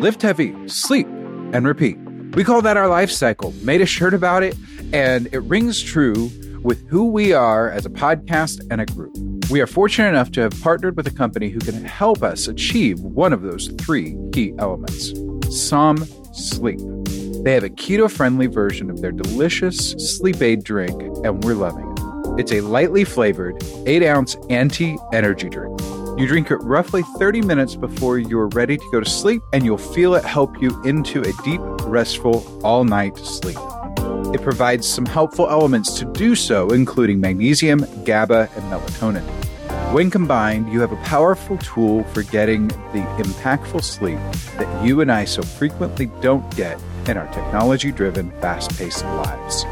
lift heavy, sleep, and repeat. We call that our life cycle. Made a shirt about it, and it rings true with who we are as a podcast and a group. We are fortunate enough to have partnered with a company who can help us achieve one of those three key elements Som Sleep. They have a keto friendly version of their delicious sleep aid drink, and we're loving it. It's a lightly flavored 8 ounce anti energy drink. You drink it roughly 30 minutes before you're ready to go to sleep, and you'll feel it help you into a deep, restful, all night sleep. It provides some helpful elements to do so, including magnesium, GABA, and melatonin. When combined, you have a powerful tool for getting the impactful sleep that you and I so frequently don't get in our technology driven, fast paced lives.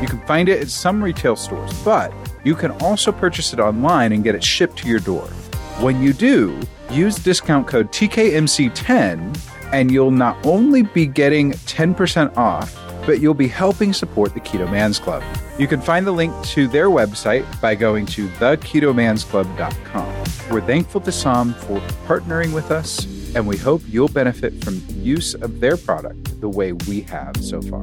You can find it at some retail stores, but you can also purchase it online and get it shipped to your door. When you do, use discount code TKMC10 and you'll not only be getting 10% off, but you'll be helping support the Keto Man's Club. You can find the link to their website by going to theketomansclub.com. We're thankful to Som for partnering with us, and we hope you'll benefit from the use of their product the way we have so far.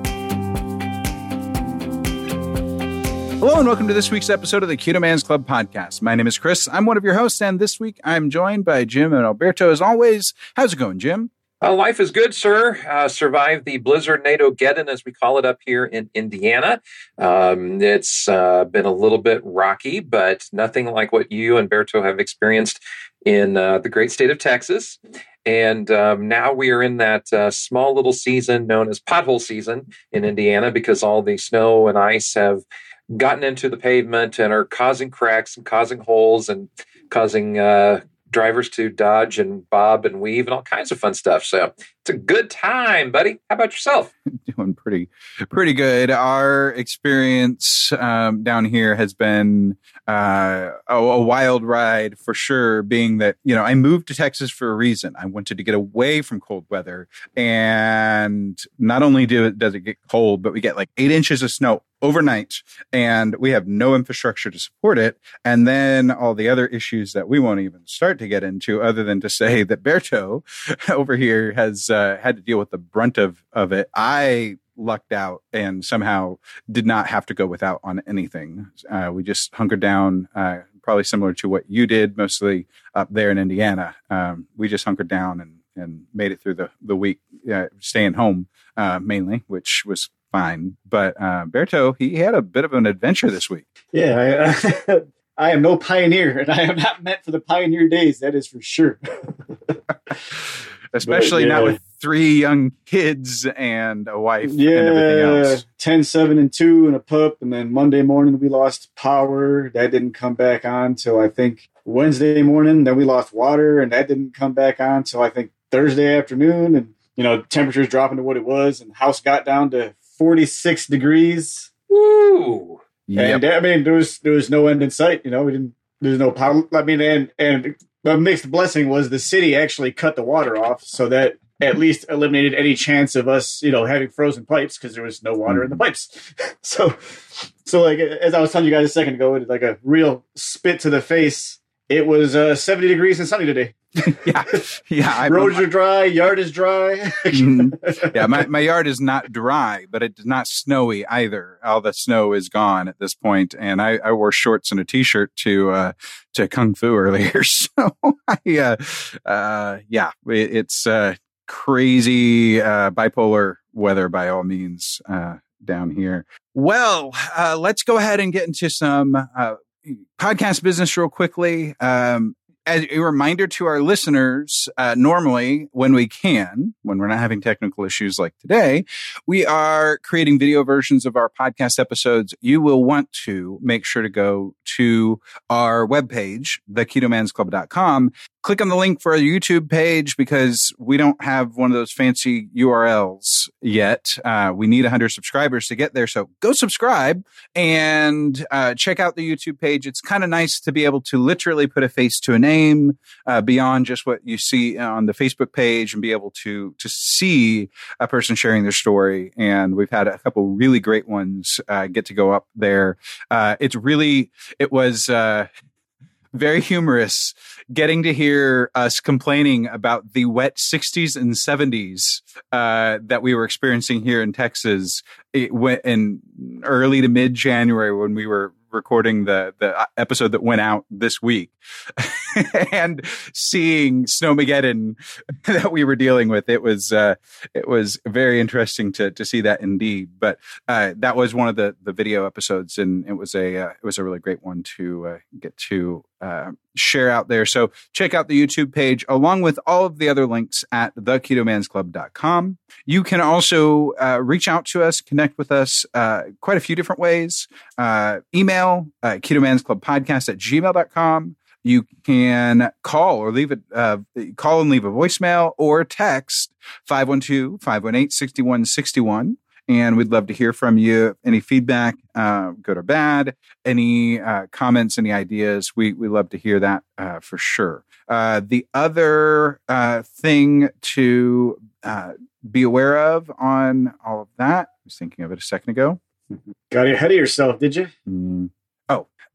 Hello and welcome to this week's episode of the Keto Man's Club podcast. My name is Chris. I'm one of your hosts, and this week I'm joined by Jim and Alberto as always. How's it going, Jim? Uh, life is good, sir. Uh, survived the blizzard NATO Geddon, as we call it up here in Indiana. Um, it's uh, been a little bit rocky, but nothing like what you and Berto have experienced in uh, the great state of Texas. And um, now we are in that uh, small little season known as pothole season in Indiana because all the snow and ice have gotten into the pavement and are causing cracks and causing holes and causing uh, drivers to dodge and bob and weave and all kinds of fun stuff. So it's a good time, buddy. How about yourself? Doing pretty, pretty good. Our experience um, down here has been uh, a, a, wild ride for sure. Being that you know I moved to Texas for a reason. I wanted to get away from cold weather, and not only do it does it get cold, but we get like eight inches of snow overnight and we have no infrastructure to support it. And then all the other issues that we won't even start to get into other than to say that Berto over here has uh, had to deal with the brunt of, of it. I lucked out and somehow did not have to go without on anything. Uh, we just hunkered down, uh, probably similar to what you did, mostly up there in Indiana. Um, we just hunkered down and, and made it through the, the week, uh, staying home uh, mainly, which was fine. But uh, Berto, he had a bit of an adventure this week. Yeah, I, I am no pioneer, and I am not meant for the pioneer days. That is for sure. Especially but, yeah. not with three young kids and a wife yeah, and everything else. 10, 7, and 2 and a pup. And then Monday morning, we lost power. That didn't come back on till I think Wednesday morning. Then we lost water, and that didn't come back on till I think Thursday afternoon. And, you know, temperatures dropping to what it was, and the house got down to 46 degrees. Woo! And I mean, there was there was no end in sight. You know, we didn't. There's no power. I mean, and and the mixed blessing was the city actually cut the water off, so that at least eliminated any chance of us, you know, having frozen pipes because there was no water in the pipes. so, so like as I was telling you guys a second ago, it like a real spit to the face. It was uh, 70 degrees and sunny today. yeah, yeah. I, Roads are dry. Yard is dry. mm-hmm. Yeah, my, my yard is not dry, but it's not snowy either. All the snow is gone at this point, and I, I wore shorts and a t-shirt to uh, to kung fu earlier. So, I, uh, uh, yeah, it, it's uh, crazy uh, bipolar weather by all means uh, down here. Well, uh, let's go ahead and get into some uh, podcast business real quickly. Um, as a reminder to our listeners, uh, normally when we can, when we're not having technical issues like today, we are creating video versions of our podcast episodes. You will want to make sure to go to our webpage, theketomansclub.com, click on the link for our YouTube page because we don't have one of those fancy URLs yet. Uh, we need 100 subscribers to get there. So go subscribe and uh, check out the YouTube page. It's kind of nice to be able to literally put a face to a name uh, beyond just what you see on the Facebook page and be able to to see a person sharing their story. And we've had a couple really great ones uh, get to go up there. Uh, it's really it was uh, very humorous getting to hear us complaining about the wet 60s and 70s uh, that we were experiencing here in Texas it went in early to mid January when we were recording the the episode that went out this week and seeing snowmageddon that we were dealing with it was uh, it was very interesting to to see that indeed. But uh, that was one of the the video episodes and it was a uh, it was a really great one to uh, get to uh, share out there. So check out the youtube page along with all of the other links at theketomansclub.com you can also uh, reach out to us connect with us quite a few different ways. Email uh, podcast at gmail.com you can call or leave it, uh, call and leave a voicemail or text 512-518-6161. And we'd love to hear from you. Any feedback, uh, good or bad, any uh, comments, any ideas. We, we love to hear that uh, for sure. Uh, the other uh, thing to uh, be aware of on all of that, I was thinking of it a second ago. Got ahead of yourself, did you? Mm,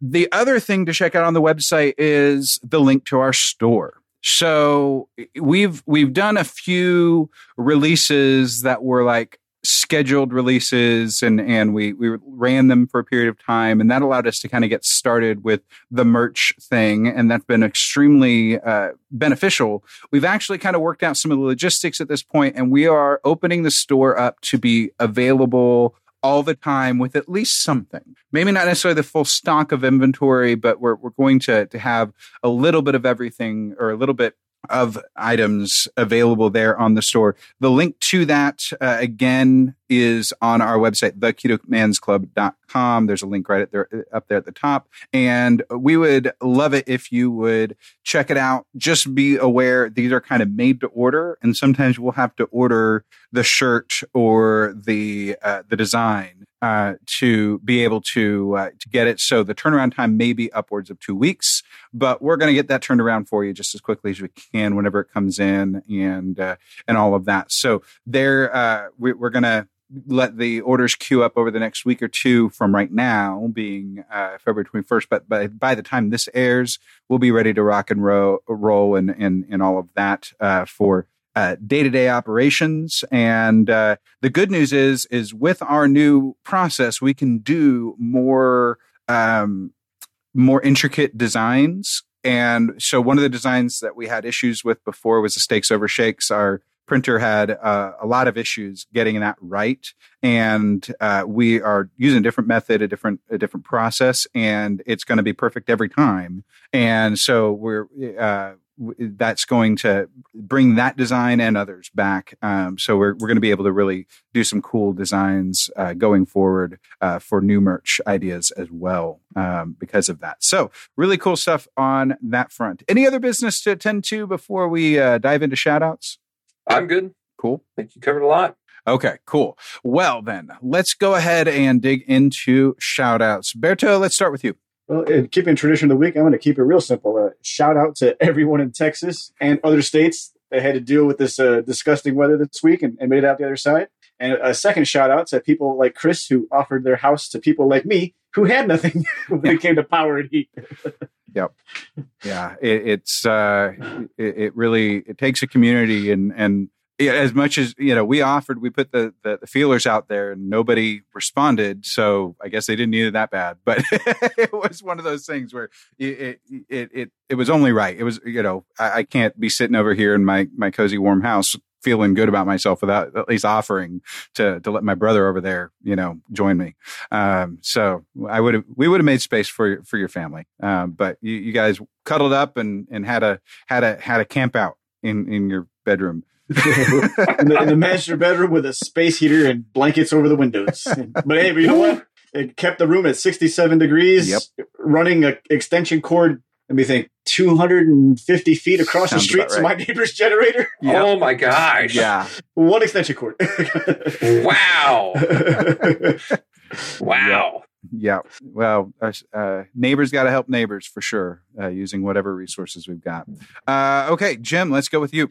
the other thing to check out on the website is the link to our store. So we've we've done a few releases that were like scheduled releases and and we we ran them for a period of time and that allowed us to kind of get started with the merch thing and that's been extremely uh, beneficial we've actually kind of worked out some of the logistics at this point and we are opening the store up to be available all the time with at least something. Maybe not necessarily the full stock of inventory, but we're, we're going to, to have a little bit of everything or a little bit of items available there on the store. The link to that, uh, again, is on our website, theketomansclub.com. There's a link right there, up there at the top. And we would love it if you would check it out. Just be aware these are kind of made to order. And sometimes we'll have to order the shirt or the, uh, the design uh, to be able to uh, to get it. So the turnaround time may be upwards of two weeks, but we're going to get that turned around for you just as quickly as we can whenever it comes in and uh, and all of that. So there, uh, we, we're going to let the orders queue up over the next week or two from right now, being uh, February 21st. But by, by the time this airs, we'll be ready to rock and roll, roll and, and, and all of that uh, for day to day operations. And uh, the good news is, is with our new process, we can do more um, more intricate designs. And so one of the designs that we had issues with before was the steaks over shakes. Our printer had uh, a lot of issues getting that right, and uh, we are using a different method, a different a different process, and it's going to be perfect every time. And so we're uh, that's going to bring that design and others back. Um, so we're we're going to be able to really do some cool designs uh, going forward uh, for new merch ideas as well um, because of that. So really cool stuff on that front. Any other business to attend to before we uh, dive into shoutouts? I'm good. Cool. I think you covered a lot. Okay, cool. Well, then let's go ahead and dig into shoutouts. Berto, let's start with you. Well, in keeping tradition of the week, I'm going to keep it real simple. Uh, shout out to everyone in Texas and other states that had to deal with this uh, disgusting weather this week and, and, made it out the other side. And a second shout out to people like Chris who offered their house to people like me who had nothing when it came to power and heat. yep. Yeah. It, it's, uh, it, it, really, it takes a community and, and as much as you know, we offered, we put the, the, the, feelers out there, and nobody responded. So I guess they didn't need it that bad. But it was one of those things where it, it it it it was only right. It was you know I, I, can't be sitting over here in my my cozy warm house feeling good about myself without at least offering to to let my brother over there, you know, join me. Um, so I would have we would have made space for for your family, um, but you, you guys cuddled up and and had a had a had a camp out in in your bedroom. In, the, in the master bedroom with a space heater and blankets over the windows. But hey, but you know what? It kept the room at 67 degrees, Yep. running an extension cord, let me think, 250 feet across Sounds the street about to my neighbor's generator. Yep. Oh my gosh. Yeah, One extension cord. Wow. Wow. yeah. Well, uh, uh, neighbors got to help neighbors for sure, uh, using whatever resources we've got. Uh, okay, Jim, let's go with you.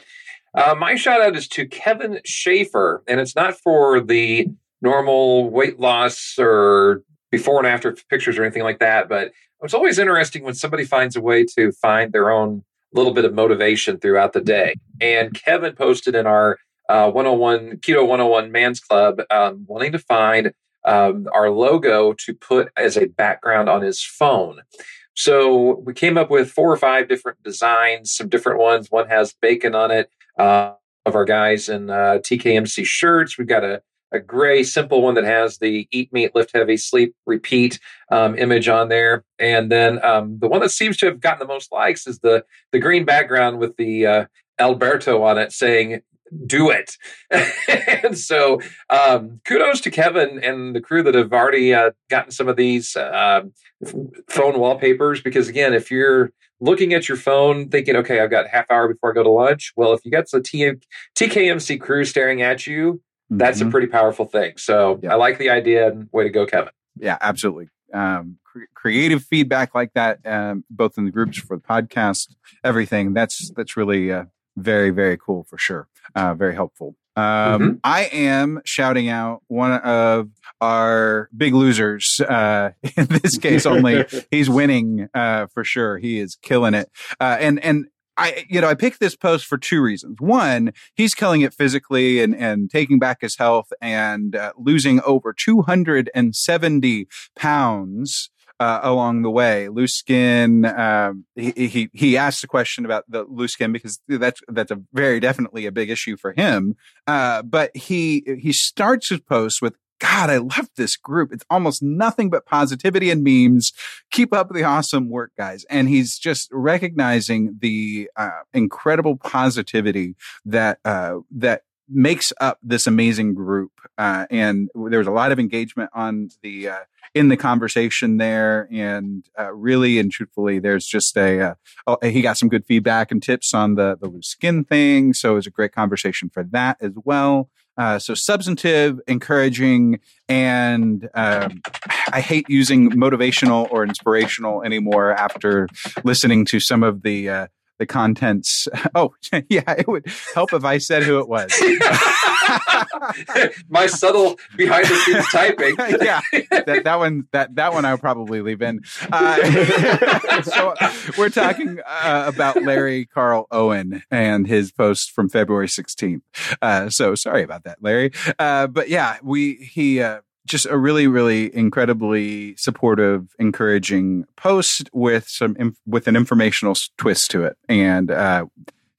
Uh, my shout out is to Kevin Schaefer, and it's not for the normal weight loss or before and after pictures or anything like that, but it's always interesting when somebody finds a way to find their own little bit of motivation throughout the day. And Kevin posted in our uh, 101 Keto 101 Man's Club um, wanting to find um, our logo to put as a background on his phone. So we came up with four or five different designs, some different ones. One has bacon on it. Uh, of our guys in uh, TKMC shirts. We've got a, a gray, simple one that has the eat meat, lift heavy, sleep, repeat um, image on there. And then um, the one that seems to have gotten the most likes is the the green background with the uh, Alberto on it saying do it. and so um, kudos to Kevin and the crew that have already uh, gotten some of these uh, phone wallpapers because again, if you're looking at your phone thinking, okay, I've got half hour before I go to lunch. Well, if you got the T- TKMC crew staring at you, that's a Mhm. pretty powerful thing. So Yeah. I like the idea and way to go, Kevin. yeah, absolutely. Um, cre- creative feedback like that, um, both in the groups for the podcast, everything. That's that's really uh, very very cool for sure. Uh, very helpful. Um, I am shouting out one of our big losers. Uh, in this case, only he's winning uh, for sure. He is killing it. Uh, and and I, you know, I picked this post for two reasons. One, he's killing it physically and and taking back his health and uh, losing over 270 pounds. Uh, along the way, loose skin. Um, he, he he asked a question about the loose skin because that's that's a very definitely a big issue for him. Uh, but he he starts his post with God, I love this group. It's almost nothing but positivity and memes. Keep up the awesome work, guys. And he's just recognizing the uh, incredible positivity that uh, that makes up this amazing group. Uh, and there was a lot of engagement on the uh, in the conversation there, and uh, really and truthfully, there's just a uh, oh, he got some good feedback and tips on the the loose skin thing. So it was a great conversation for that as well. Uh, so substantive, encouraging, and um, I hate using motivational or inspirational anymore after listening to some of the uh, the contents. Oh, yeah, it would help if I said who it was. My subtle behind the scenes typing. yeah, that, that one that that one I'll probably leave in. Uh, so we're talking uh, about Larry Carl Owen and his post from February 16th. Uh, so sorry about that, Larry. Uh, but yeah, we he. Uh, just a really, really incredibly supportive, encouraging post with some inf- with an informational twist to it, and uh,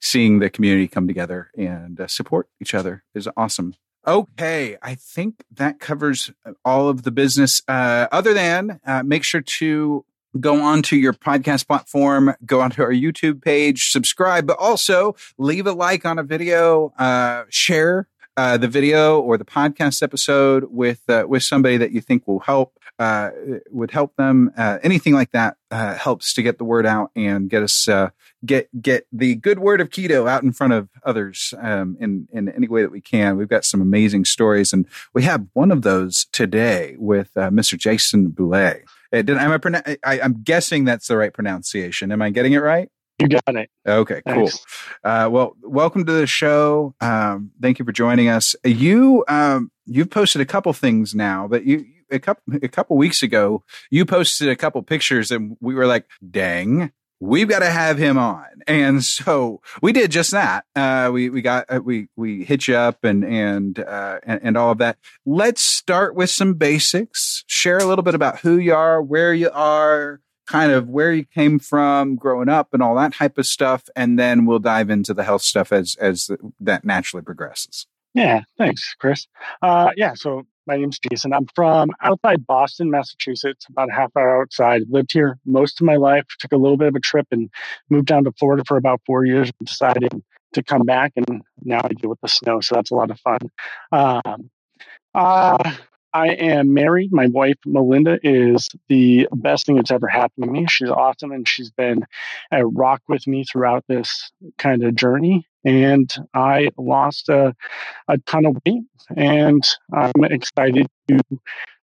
seeing the community come together and uh, support each other is awesome. Okay, I think that covers all of the business. Uh, other than uh, make sure to go onto your podcast platform, go onto our YouTube page, subscribe, but also leave a like on a video, uh, share uh, the video or the podcast episode with uh, with somebody that you think will help uh, would help them. Uh, anything like that uh, helps to get the word out and get us uh, get get the good word of keto out in front of others um, in in any way that we can. We've got some amazing stories, and we have one of those today with Mr. Jason Boulay. Did am I, I? I'm guessing that's the right pronunciation. Am I getting it right? You got it. Okay, cool. Uh, well, welcome to the show. Um, thank you for joining us. You um, you've posted a couple things now, but you you- a couple a couple weeks ago you posted a couple pictures, and we were like, "Dang, we've got to have him on." And so we did just that. Uh, we we got uh, we we hit you up and and, uh, and and all of that. Let's start with some basics. Share a little bit about who you are, where you are, kind of where you came from growing up and all that type of stuff. And then we'll dive into the health stuff as, as that naturally progresses. Yeah, thanks, Chris. Uh, yeah, so my name's Jason. I'm from outside Boston, Massachusetts, about a half hour outside. Lived here most of my life. Took a little bit of a trip and moved down to Florida for about four years. And decided to come back, and now I deal with the snow, so that's a lot of fun. Um, uh, I am married. My wife, Melinda, is the best thing that's ever happened to me. She's awesome, and she's been a rock with me throughout this kind of journey. And I lost a, a ton of weight, and I'm excited to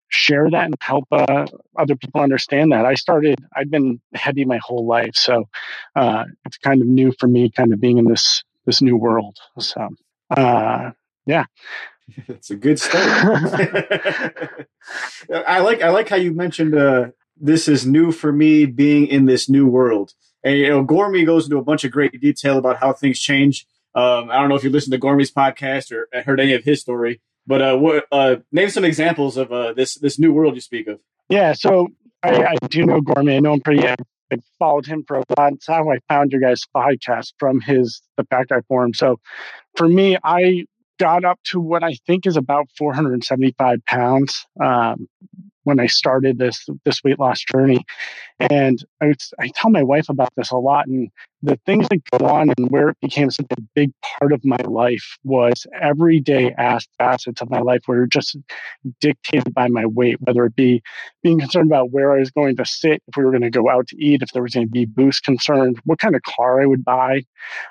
share that and help uh, other people understand that. I started, I've been heavy my whole life, so uh, it's kind of new for me, kind of being in this this new world. So, uh, yeah. It's a good start. I like I like how you mentioned uh, this is new for me being in this new world. And you know, Gormy goes into a bunch of great detail about how things change. Um, I don't know if you listened to Gormy's podcast or heard any of his story, but uh, what, uh, name some examples of uh, this this new world you speak of. Yeah, so I, I do know Gormy. I know him pretty I followed him for a while. That's how I found your guys' podcast from his the Guy forum. So for me, I got up to what I think is about 475 pounds um, when I started this this weight loss journey. And I, would, I tell my wife about this a lot. And the things that go on and where it became such a big part of my life was everyday facets of my life were just dictated by my weight, whether it be being concerned about where I was going to sit, if we were going to go out to eat, if there was going to be boost concerned, what kind of car I would buy.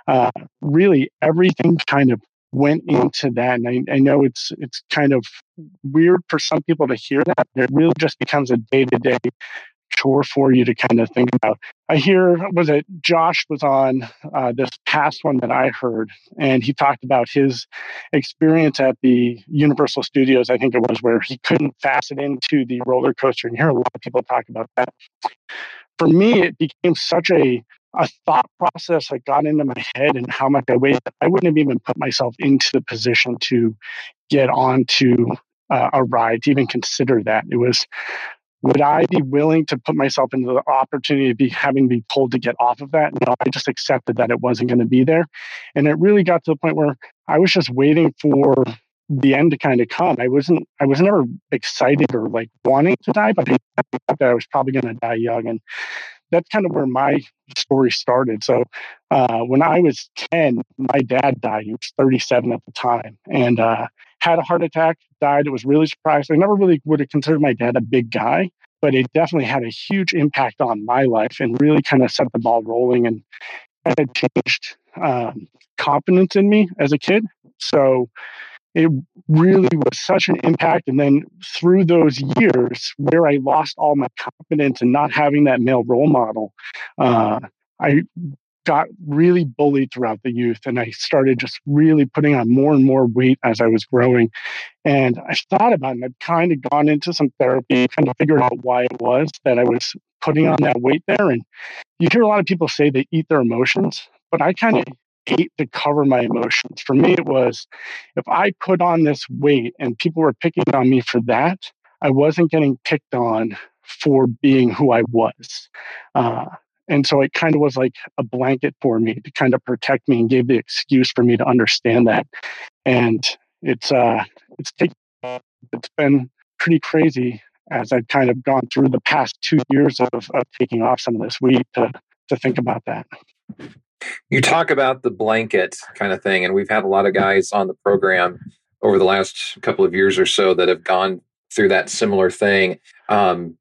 Uh, really, everything kind of went into that. And I, I, know it's it's kind of weird for some people to hear that. It really just becomes a day to day chore for you to kind of think about. I hear was it Josh was on uh, this past one that I heard, and he talked about his experience at the Universal Studios. I think it was where he couldn't fasten into the roller coaster, and you hear a lot of people talk about that. For me, it became such a a thought process that got into my head and how much I weighed. I wouldn't have even put myself into the position to get onto uh, a ride to even consider that. It was, would I be willing to put myself into the opportunity of be having to be told to get off of that? No, I just accepted that it wasn't going to be there. And it really got to the point where I was just waiting for the end to kind of come. I wasn't, I was never excited or like wanting to die, but I that I was probably going to die young. And that's kind of where my story started. So uh, when I was 10, my dad died. He was 37 at the time and uh, had a heart attack, died. It was really surprised. I never really would have considered my dad a big guy, but it definitely had a huge impact on my life and really kind of set the ball rolling and kind of changed um, confidence in me as a kid. So it really was such an impact. And then through those years where I lost all my confidence and not having that male role model, uh, I got really bullied throughout the youth and I started just really putting on more and more weight as I was growing. And I thought about it and I've kind of gone into some therapy kind of figured out why it was that I was putting on that weight there. And you hear a lot of people say they eat their emotions, but I kind of ate to cover my emotions. For me, it was if I put on this weight and people were picking on me for that, I wasn't getting picked on for being who I was. Uh, and so it kind of was like a blanket for me to kind of protect me and gave the excuse for me to understand that. And it's uh it's taken it's been pretty crazy as I've kind of gone through the past two years of, of taking off some of this weight to to think about that. You talk about the blanket kind of thing, and we've had a lot of guys on the program over the last couple of years or so that have gone through that similar thing. Um,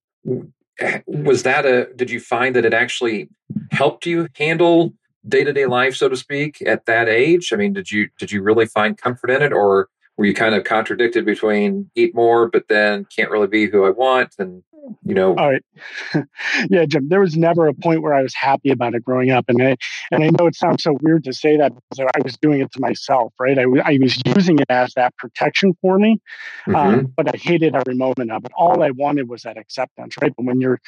was that a? Did you find that it actually helped you handle day to day life, so to speak, at that age? I mean, did you did you really find comfort in it, or were you kind of contradicted between eat more, but then can't really be who I want, and you know? All right. Yeah jim there was never a point where i was happy about it growing up and i and i know it sounds so weird to say that because i was doing it to myself right? I, I was using it as that protection for me um, mm-hmm. um, but i hated every moment of it. All i wanted was that acceptance right? But when you're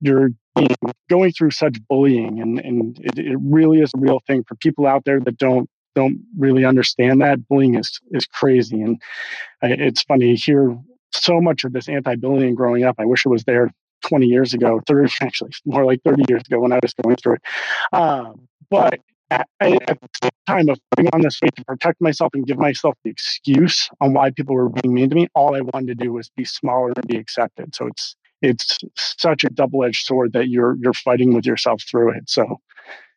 you're going through such bullying and and it, it really is a real thing for people out there that don't don't really understand that. Bullying is is crazy and it's funny to hear so much of this anti-bullying growing up. I wish it was there 20 years ago, 30, actually more like 30 years ago when I was going through it. Um, but at, at, the same time of putting on this weight to protect myself and give myself the excuse on why people were being mean to me, all I wanted to do was be smaller and be accepted. So it's it's such a double edged sword that you're you're fighting with yourself through it. So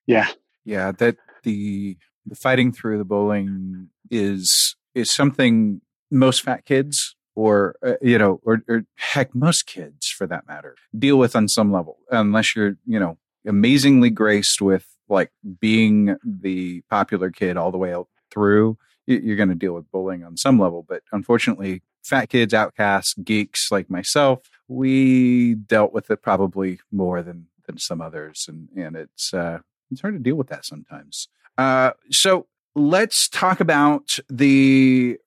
yeah. Yeah, that the the fighting through the bullying is is something most fat kids or uh, you know or, or heck most kids for that matter deal with on some level unless you're you know amazingly graced with like being the popular kid all the way through you're going to deal with bullying on some level but unfortunately fat kids outcasts geeks like myself we dealt with it probably more than than some others and and it's uh it's hard to deal with that sometimes. Uh so let's talk about the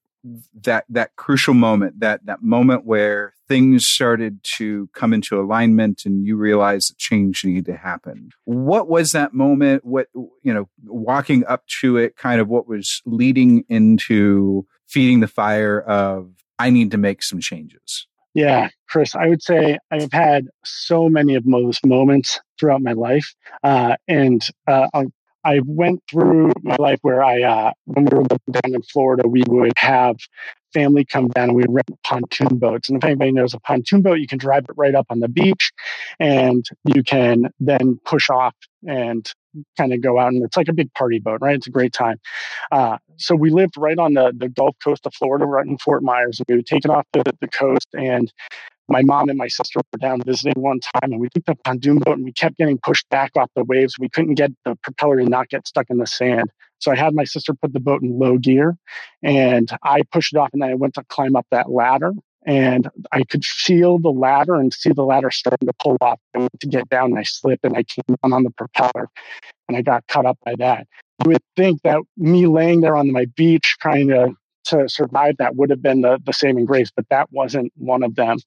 that that crucial moment that that moment where things started to come into alignment and you realized that change needed to happen. What was that moment? What you know walking up to it kind of what was leading into feeding the fire of i need to make some changes yeah chris i would say i've had so many of those moments throughout my life uh, and uh, I'll I went through my life where I, uh, when we were living down in Florida, we would have family come down and we rent pontoon boats. And if anybody knows a pontoon boat, you can drive it right up on the beach and you can then push off and kind of go out and it's like a big party boat, right? It's a great time. Uh, so we lived right on the, the Gulf Coast of Florida, right in Fort Myers. And we would take it off the, the coast and my mom and my sister were down visiting one time and we took the pontoon boat and we kept getting pushed back off the waves. We couldn't get the propeller to not get stuck in the sand. So I had my sister put the boat in low gear and I pushed it off and then I went to climb up that ladder and I could feel the ladder and see the ladder starting to pull off. I went to get down and I slipped and I came down on the propeller and I got cut up by that. You would think that me laying there on my beach trying to to survive that would have been the, the saving grace, but that wasn't one of them.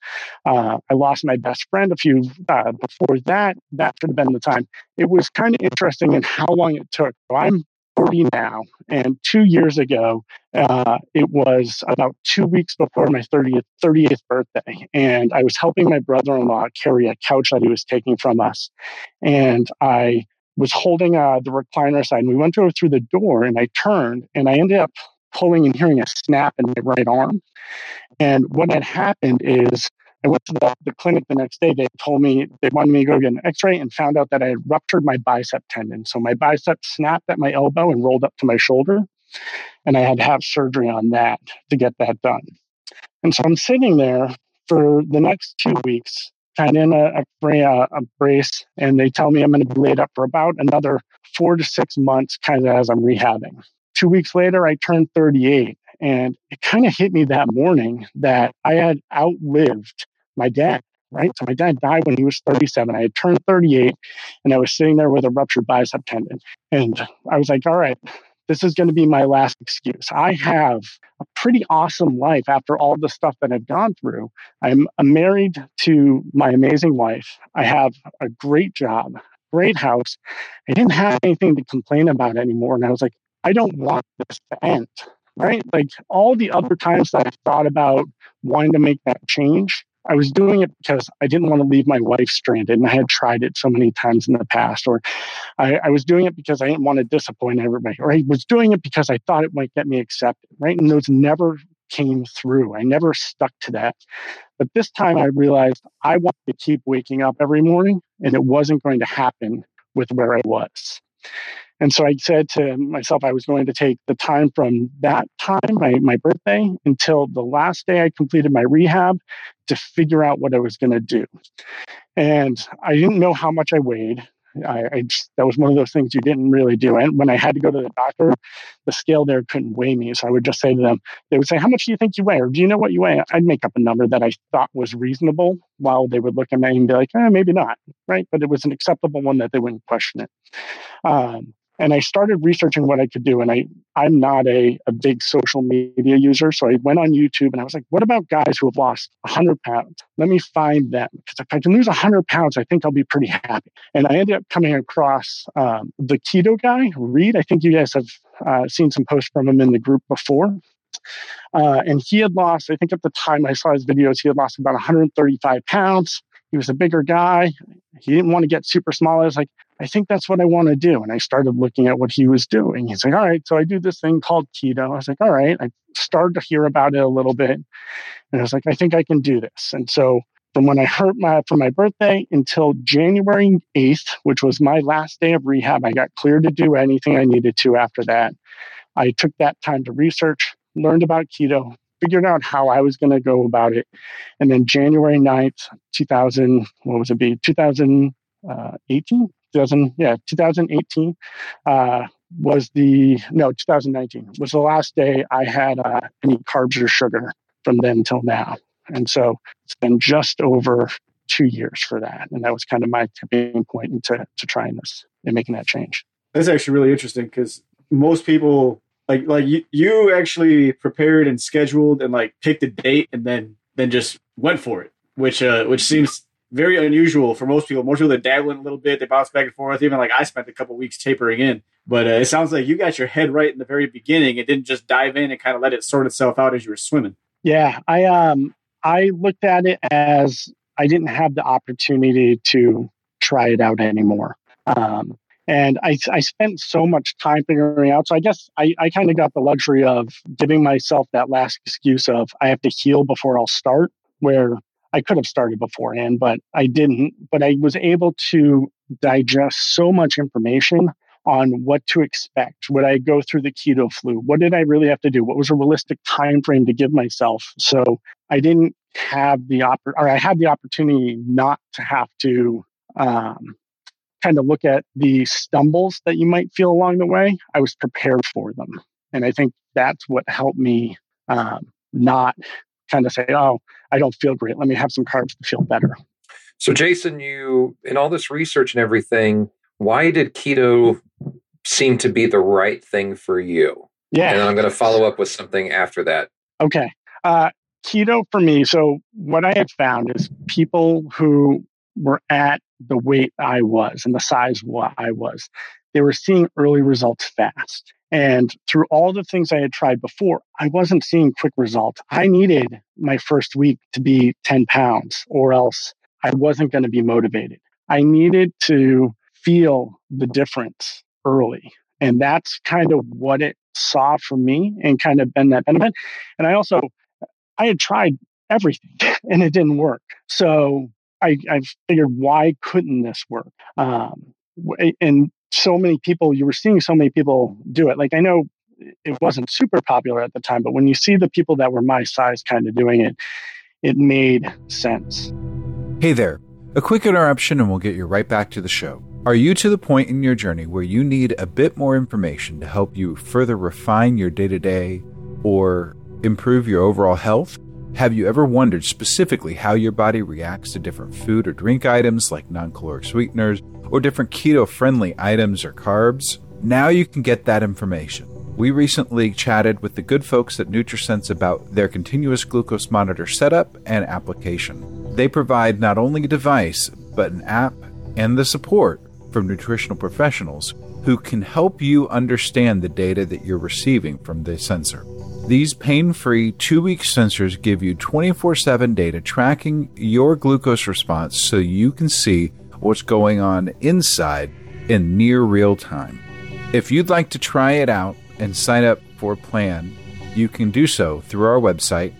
Uh, I lost my best friend a few uh, before that. That should have been the time. It was kind of interesting in how long it took. So I'm 40 now, and two years ago, uh, it was about two weeks before my 30th, 38th birthday, and I was helping my brother-in-law carry a couch that he was taking from us, and I was holding uh, the recliner side, and we went through the door, and I turned, and I ended up pulling and hearing a snap in my right arm. And what had happened is I went to the, the clinic the next day. They told me they wanted me to go get an x ray and found out that I had ruptured my bicep tendon. So my bicep snapped at my elbow and rolled up to my shoulder. And I had to have surgery on that to get that done. And so I'm sitting there for the next two weeks, kind of in a, a, a brace, and they tell me I'm going to be laid up for about another four to six months, kind of as I'm rehabbing two weeks later, I turned 38. And it kind of hit me that morning that I had outlived my dad, right? So my dad died when he was 37. I had turned 38 and I was sitting there with a ruptured bicep tendon. And I was like, all right, this is going to be my last excuse. I have a pretty awesome life after all the stuff that I've gone through. I'm married to my amazing wife. I have a great job, great house. I didn't have anything to complain about anymore. And I was like, I don't want this to end, right? Like all the other times that I thought about wanting to make that change, I was doing it because I didn't want to leave my wife stranded and I had tried it so many times in the past. Or I, I, was doing it because I didn't want to disappoint everybody. Or I was doing it because I thought it might get me accepted, right? And those never came through. I never stuck to that. But this time I realized I wanted to keep waking up every morning and it wasn't going to happen with where I was. And so I said to myself, I was going to take the time from that time, my, my birthday, until the last day I completed my rehab to figure out what I was going to do. And I didn't know how much I weighed. I, I just, that was one of those things you didn't really do. And when I had to go to the doctor, the scale there couldn't weigh me. So I would just say to them, they would say, How much do you think you weigh? Or do you know what you weigh? I'd make up a number that I thought was reasonable while they would look at me and be like, eh, maybe not. Right. But it was an acceptable one that they wouldn't question it. Um, and I started researching what I could do. And I, I'm not a, a big social media user. So I went on YouTube and I was like, what about guys who have lost 100 pounds? Let me find them. Because if I can lose 100 pounds, I think I'll be pretty happy. And I ended up coming across um, the keto guy, Reed. I think you guys have uh, seen some posts from him in the group before. Uh, and he had lost, I think at the time I saw his videos, he had lost about 135 pounds he was a bigger guy. He didn't want to get super small. I was like, I think that's what I want to do. And I started looking at what he was doing. He's like, all right, so I do this thing called keto. I was like, all right. I started to hear about it a little bit. And I was like, I think I can do this. And so from when I hurt my from my birthday until January 8th, which was my last day of rehab, I got cleared to do anything I needed to after that. I took that time to research, learned about keto, figured out how I was going to go about it. And then January 9th, 2000, what was it be? 2018? 2000, yeah, 2018 uh, was the, no, 2019 was the last day I had uh, any carbs or sugar from then till now. And so it's been just over two years for that. And that was kind of my tipping point into to trying this and making that change. That's actually really interesting because most people like like you, you actually prepared and scheduled and like picked a date and then then just went for it, which uh which seems very unusual for most people. Most people that dabble in a little bit, they bounce back and forth. Even like I spent a couple weeks tapering in, but uh, it sounds like you got your head right in the very beginning and didn't just dive in and kind of let it sort itself out as you were swimming. Yeah, I um I looked at it as I didn't have the opportunity to try it out anymore. Um, and I, I spent so much time figuring out. So I guess I, I kind of got the luxury of giving myself that last excuse of I have to heal before I'll start, where I could have started beforehand, but I didn't. But I was able to digest so much information on what to expect. Would I go through the keto flu? What did I really have to do? What was a realistic time frame to give myself? So I didn't have the oppor- or I had the opportunity not to have to um, kind of look at the stumbles that you might feel along the way, I was prepared for them. And I think that's what helped me um, not kind of say, oh, I don't feel great. Let me have some carbs to feel better. So, Jason, you, in all this research and everything, why did keto seem to be the right thing for you? Yeah. And I'm going to follow up with something after that. Okay. Uh, keto for me. So, what I have found is people who were at the weight I was and the size what I was, they were seeing early results fast. And through all the things I had tried before, I wasn't seeing quick results. I needed my first week to be 10 pounds or else I wasn't going to be motivated. I needed to feel the difference early. And that's kind of what it saw for me and kind of been that benefit. And I also, I had tried everything and it didn't work. So I, I figured, why couldn't this work? Um, and so many people, you were seeing so many people do it. Like I know it wasn't super popular at the time, but when you see the people that were my size kind of doing it, it made sense. Hey there. A quick interruption and we'll get you right back to the show. Are you to the point in your journey where you need a bit more information to help you further refine your day to day or improve your overall health? Have you ever wondered specifically how your body reacts to different food or drink items like non caloric sweeteners or different keto friendly items or carbs? Now you can get that information. We recently chatted with the good folks at NutriSense about their continuous glucose monitor setup and application. They provide not only a device, but an app and the support from nutritional professionals who can help you understand the data that you're receiving from the sensor. These pain free two week sensors give you 24 7 data tracking your glucose response so you can see what's going on inside in near real time. If you'd like to try it out and sign up for a plan, you can do so through our website,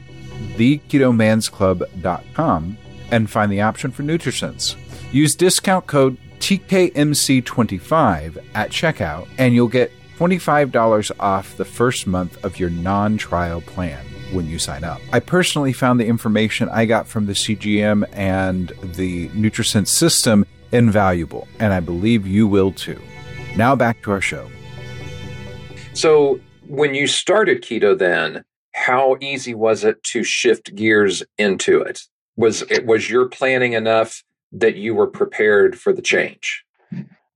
theketomansclub.com, and find the option for NutriSense. Use discount code TKMC25 at checkout, and you'll get $25 off the first month of your non trial plan when you sign up. I personally found the information I got from the CGM and the NutriSense system invaluable, and I believe you will too. Now back to our show. So, when you started keto, then how easy was it to shift gears into it? Was it was your planning enough that you were prepared for the change?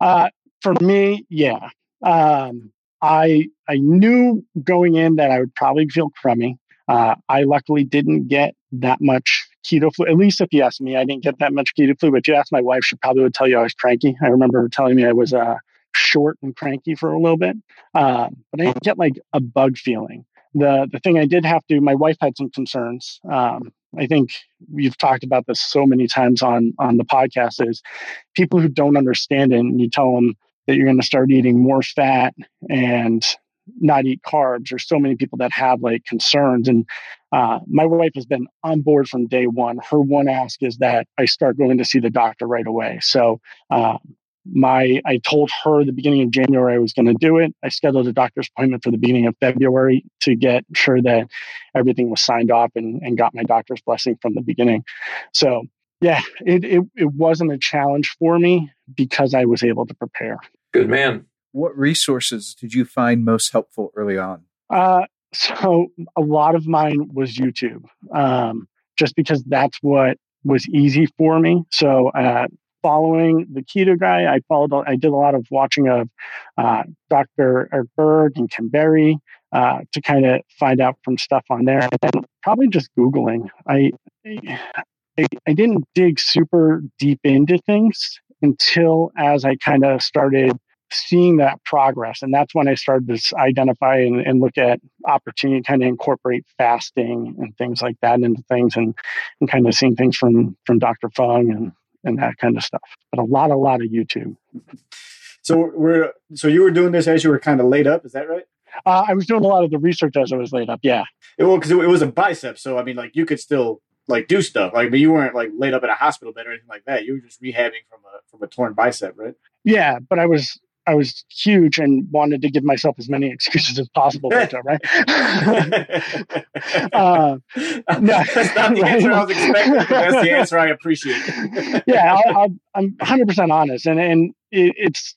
Uh, for me, yeah. Um, I I knew going in that I would probably feel crummy. Uh, I luckily didn't get that much keto flu. At least if you ask me, I didn't get that much keto flu. But if you ask my wife, she probably would tell you I was cranky. I remember her telling me I was uh, short and cranky for a little bit. Uh, but I didn't get like a bug feeling. The the thing I did have to, my wife had some concerns. Um, I think we've talked about this so many times on on the podcast is people who don't understand it and you tell them that you're going to start eating more fat and not eat carbs. There's so many people that have like concerns. And uh, my wife has been on board from day one. Her one ask is that I start going to see the doctor right away. So uh, my I told her the beginning of January I was going to do it. I scheduled a doctor's appointment for the beginning of February to get sure that everything was signed off and, and got my doctor's blessing from the beginning. So yeah, it, it it wasn't a challenge for me because I was able to prepare. Good man. What resources did you find most helpful early on? Uh, so a lot of mine was YouTube, um, just because that's what was easy for me. So uh, following the keto guy, I followed. I did a lot of watching of uh, Dr. Eric Berg and Ken Berry uh, to kind of find out from stuff on there, and probably just googling. I, I I didn't dig super deep into things until as I kind of started seeing that progress. And that's when I started to identify and, and look at opportunity, kind of incorporate fasting and things like that into things and, and kind of seeing things from, from Dr. Fung and, and that kind of stuff. But a lot, a lot of YouTube. So we're, so you were doing this as you were kind of laid up. Is that right? Uh, I was doing a lot of the research as I was laid up. Yeah. It, well, cause it, it was a bicep. So, I mean, like you could still like do stuff like, but you weren't like laid up in a hospital bed or anything like that. You were just rehabbing from a, from a torn bicep, right? Yeah. But I was, I was huge and wanted to give myself as many excuses as possible, right? uh, no, that's not the answer I was expecting. That's the answer I appreciate. yeah, i am 100 percent honest, and and it, it's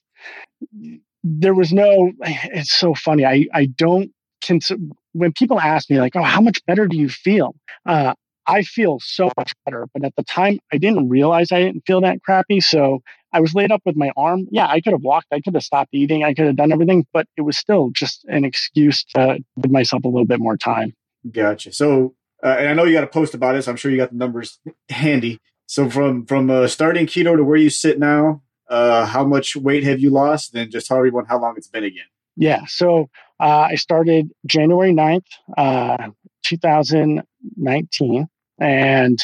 there was no. It's so funny. I I don't. Cons- when people ask me like, "Oh, how much better do you feel?" Uh, I feel so much better. But at the time, I didn't realize I didn't feel that crappy. So I was laid up with my arm. Yeah, I could have walked. I could have stopped eating. I could have done everything, but it was still just an excuse to give myself a little bit more time. Gotcha. So, uh, and I know you got a post about this. I'm sure you got the numbers handy. So from from uh, starting keto to where you sit now, uh, how much weight have you lost? And just tell everyone how long it's been again. Yeah. So uh, I started January 9th, uh, 2019 and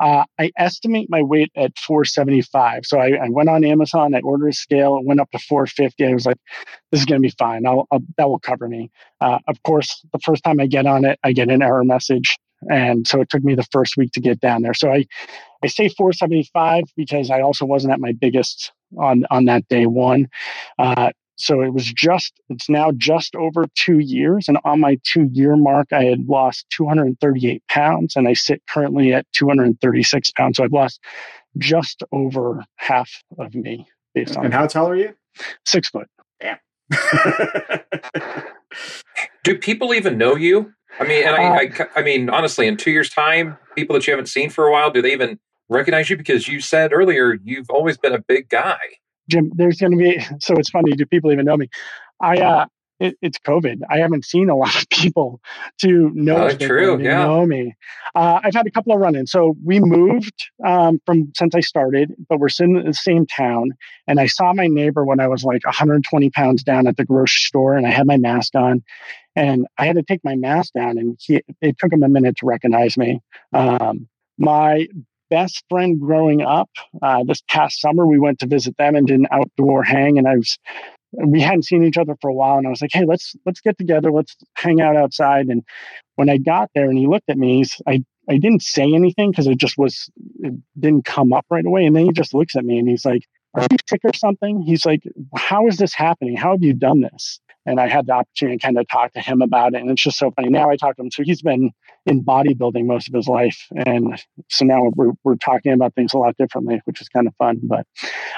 uh, I estimate my weight at 475. So I, I, went on Amazon, I ordered a scale, it went up to 450. I was like, this is going to be fine. I'll, I'll, that will cover me. Uh, of course, the first time I get on it, I get an error message. And so it took me the first week to get down there. So I, I say 475 because I also wasn't at my biggest on, on that day one. Uh, so it was just, it's now just over two years. And on my two year mark, I had lost 238 pounds and I sit currently at 236 pounds. So I've lost just over half of me based on. And how tall are you? Six foot. Damn. Do people even know you? I mean, and I, uh, I, I mean, honestly, in two years' time, people that you haven't seen for a while, do they even recognize you? Because you said earlier you've always been a big guy. Jim, there's going to be, so it's funny. Do people even know me? I, uh, it, it's COVID. I haven't seen a lot of people to know, oh, true. Yeah. know me. Uh, I've had a couple of run-ins. So we moved um, from since I started, but we're sitting in the same town. And I saw my neighbor when I was like 120 pounds down at the grocery store, and I had my mask on, and I had to take my mask down, and he, it took him a minute to recognize me. Um, my best friend growing up. Uh, this past summer, we went to visit them and did an outdoor hang, and I was we hadn't seen each other for a while, and I was like, "Hey, let's let's get together, let's hang out outside." And when I got there, and he looked at me, I I didn't say anything because it just was it didn't come up right away, and then he just looks at me and he's like, "Are you sick or something?" He's like, "How is this happening? How have you done this?" And I had the opportunity to kind of talk to him about it. And it's just so funny. Now I talk to him. So he's been in bodybuilding most of his life. And so now we're, we're talking about things a lot differently, which is kind of fun. But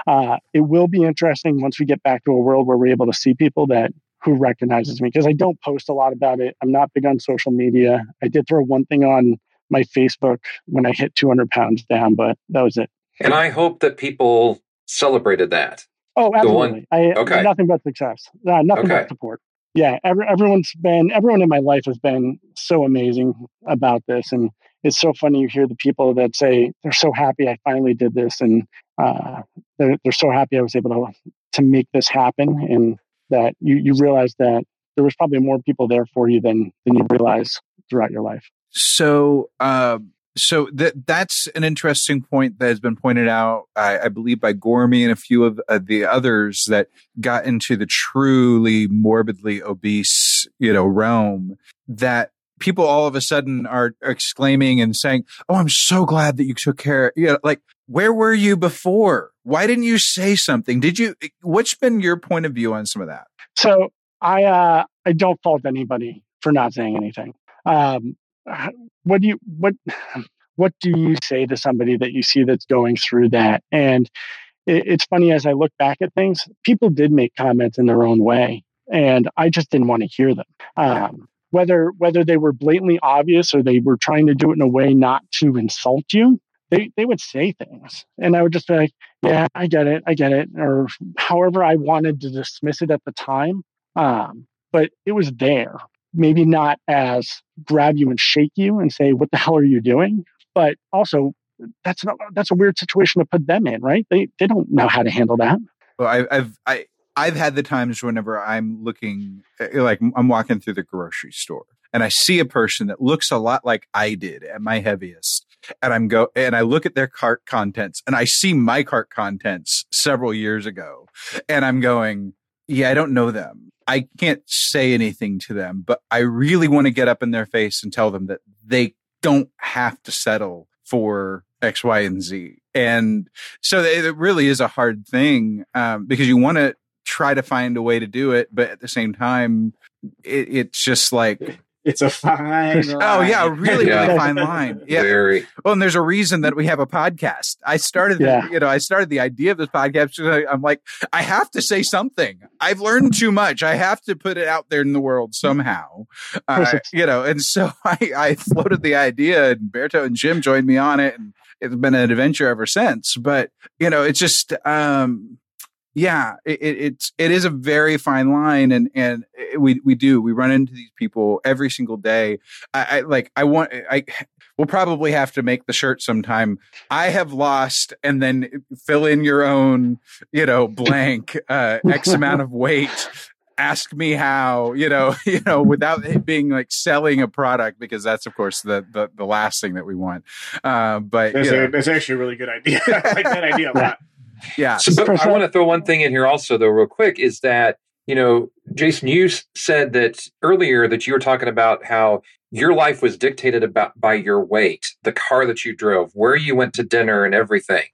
uh, it will be interesting once we get back to a world where we're able to see people that who recognizes me because I don't post a lot about it. I'm not big on social media. I did throw one thing on my Facebook when I hit 200 pounds down, but that was it. And I hope that people celebrated that. Oh, absolutely. I okay. nothing but success. Uh, nothing okay. but support. Yeah, every, everyone's been everyone in my life has been so amazing about this, and it's so funny you hear the people that say they're so happy I finally did this, and uh, they're, they're so happy I was able to to make this happen, and that you you realize that there was probably more people there for you than than you realize throughout your life. So, uh, so that that's an interesting point that has been pointed out, I, I believe, by Gormy and a few of uh, the others that got into the truly morbidly obese, you know, realm. That people all of a sudden are exclaiming and saying, "Oh, I'm so glad that you took care." You know, like where were you before? Why didn't you say something? Did you? What's been your point of view on some of that? So I uh, I don't fault anybody for not saying anything. Um, what do you what what do you say to somebody that you see that's going through that? And it, it's funny as I look back at things, people did make comments in their own way, and I just didn't want to hear them. Um, whether whether they were blatantly obvious or they were trying to do it in a way not to insult you, they they would say things, and I would just be like, "Yeah, I get it, I get it," or however I wanted to dismiss it at the time. Um, but it was there. Maybe not as grab you and shake you and say, "What the hell are you doing?" But also, that's not that's a weird situation to put them in, right? They they don't know how to handle that. Well, I, I've I I've had the times whenever I'm looking, eh, like I'm walking through the grocery store and I see a person that looks a lot like I did at my heaviest. And I'm go and I look at their cart contents and I see my cart contents several years ago. And I'm going, yeah, I don't know them. I can't say anything to them, but I really want to get up in their face and tell them that they don't have to settle for X, Y, and Z. And so it really is a hard thing um, because you want to try to find a way to do it, but at the same time, it, it's just like it's a fine. Line. Oh yeah, really, yeah. really fine line. Yeah. Very. Well, and there's a reason that we have a podcast. I started, yeah. the, you know, I started the idea of this podcast. I'm like, I have to say something. I've learned too much. I have to put it out there in the world somehow. Uh, you know, and so I, I floated the idea, and Berto and Jim joined me on it, and it's been an adventure ever since. But you know, it's just. um yeah, it, it's it is a very fine line, and and we we do we run into these people every single day. I, I like I want I we'll probably have to make the shirt sometime. I have lost, and then fill in your own you know blank uh, x amount of weight. Ask me how you know you know without it being like selling a product because that's of course the the, the last thing that we want. Uh, but that's, a, that's actually a really good idea. I like that idea a lot. Yeah. So, but I want to throw one thing in here also, though, real quick, is that you know, Jason, you said that earlier that you were talking about how your life was dictated about by your weight, the car that you drove, where you went to dinner, and everything.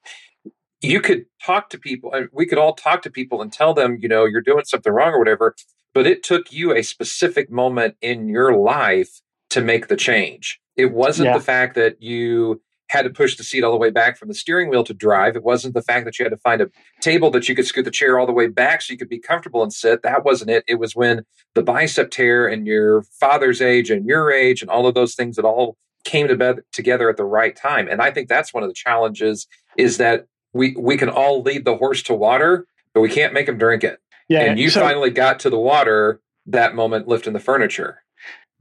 You could talk to people, and we could all talk to people and tell them, you know, you're doing something wrong or whatever. But it took you a specific moment in your life to make the change. It wasn't yeah. the fact that you had to push the seat all the way back from the steering wheel to drive. It wasn't the fact that you had to find a table that you could scoot the chair all the way back so you could be comfortable and sit. That wasn't it. It was when the bicep tear and your father's age and your age and all of those things that all came to bed together at the right time. And I think that's one of the challenges is that we we can all lead the horse to water, but we can't make him drink it. Yeah, and you so, finally got to the water that moment lifting the furniture.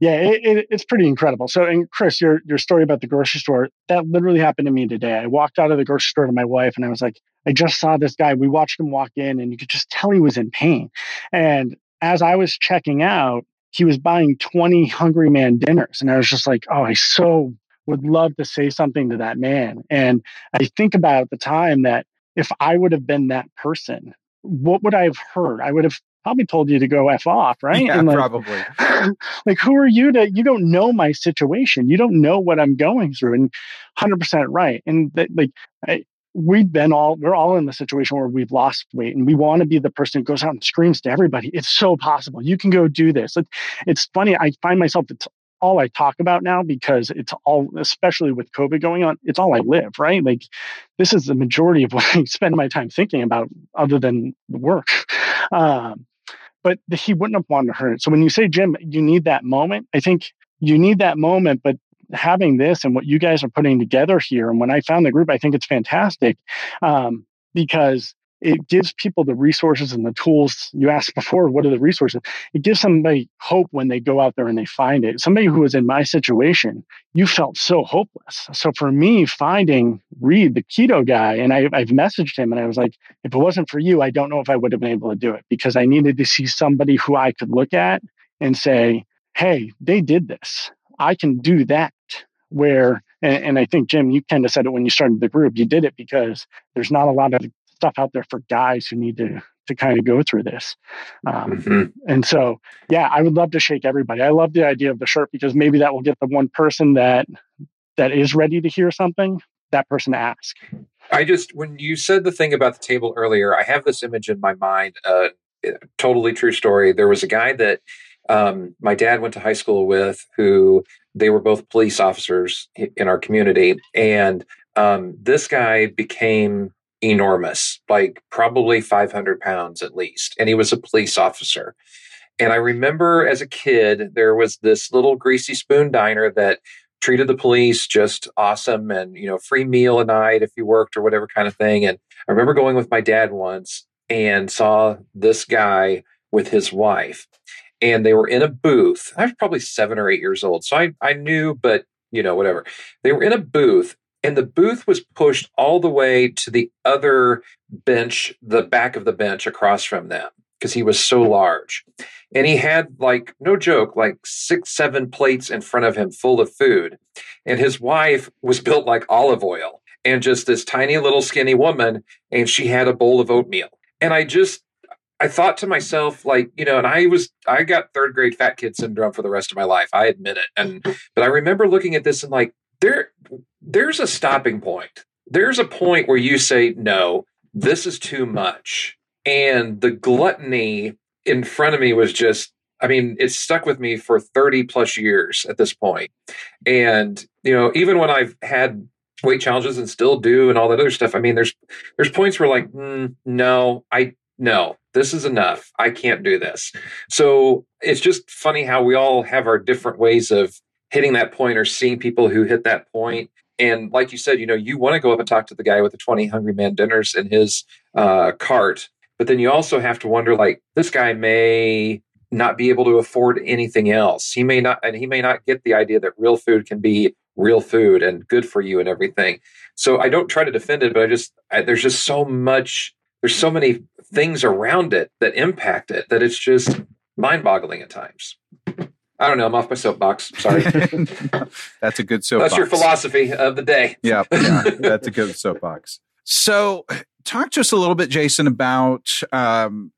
Yeah, it, it, it's pretty incredible. So, and Chris, your your story about the grocery store that literally happened to me today. I walked out of the grocery store to my wife, and I was like, I just saw this guy. We watched him walk in, and you could just tell he was in pain. And as I was checking out, he was buying twenty Hungry Man dinners, and I was just like, oh, I so would love to say something to that man. And I think about the time that if I would have been that person, what would I have heard? I would have probably told you to go f off, right? Yeah, like, probably. like, who are you to? You don't know my situation. You don't know what I'm going through, and hundred percent right. And that, like, I, we've been all we're all in the situation where we've lost weight, and we want to be the person who goes out and screams to everybody. It's so possible. You can go do this. It, it's funny. I find myself it's all I talk about now because it's all, especially with COVID going on, it's all I live, right? Like this is the majority of what I spend my time thinking about other than the work. Um, but he wouldn't have wanted to hurt it. So when you say, Jim, you need that moment, I think you need that moment, but having this and what you guys are putting together here, and when I found the group, I think it's fantastic um, because it gives people the resources and the tools you asked before what are the resources? It gives somebody hope when they go out there and they find it. Somebody who was in my situation you felt so hopeless. So for me finding reed the keto guy and I, i've messaged him and i was like if it wasn't for you i don't know if i would have been able to do it because i needed to see somebody who i could look at and say hey they did this. I can do that where And, and I think, Jim, you kind of said it when you started the group. You did it because there's not a lot of stuff out there for guys who need to to kind of go through this. Um, mm-hmm. And so, yeah, I would love to shake everybody. I love the idea of the shirt because maybe that will get the one person that that is ready to hear something. That person to ask. I just when you said the thing about the table earlier, I have this image in my mind. Uh, totally true story. There was a guy that um, my dad went to high school with who they were both police officers in our community. And um, this guy became enormous, like probably 500 pounds at least. And he was a police officer. And I remember as a kid, there was this little greasy spoon diner that treated the police just awesome and, you know, free meal a night if you worked or whatever kind of thing. And I remember going with my dad once and saw this guy with his wife and they were in a booth. I was probably seven or eight years old. So I, I knew, but you know, whatever. They were in a booth and the booth was pushed all the way to the other bench, the back of the bench across from them because he was so large. And he had like, no joke, like six, seven plates in front of him full of food. And his wife was built like olive oil and just this tiny little skinny woman. And she had a bowl of oatmeal. And I just, I thought to myself, like, you know, and I was, I got third grade fat kid syndrome for the rest of my life. I admit it. And, but I remember looking at this and like, there, there's a stopping point. There's a point where you say, no, this is too much. And the gluttony in front of me was just, I mean, it's stuck with me for 30 plus years at this point. And, you know, even when I've had weight challenges and still do and all that other stuff, I mean, there's, there's points where like, mm, no, I, no, this is enough. I can't do this. So it's just funny how we all have our different ways of hitting that point or seeing people who hit that point. And like you said, you know, you want to go up and talk to the guy with the 20 Hungry Man dinners in his uh, cart. But then you also have to wonder like, this guy may not be able to afford anything else. He may not, and he may not get the idea that real food can be real food and good for you and everything. So I don't try to defend it, but I just, I, there's just so much there's so many things around it that impact it that it's just mind boggling at times. I don't know. I'm off my soapbox. Sorry. that's a good soapbox. That's your philosophy of the day. Yeah, yeah that's a good soapbox. So, talk to us a little bit, Jason, about um,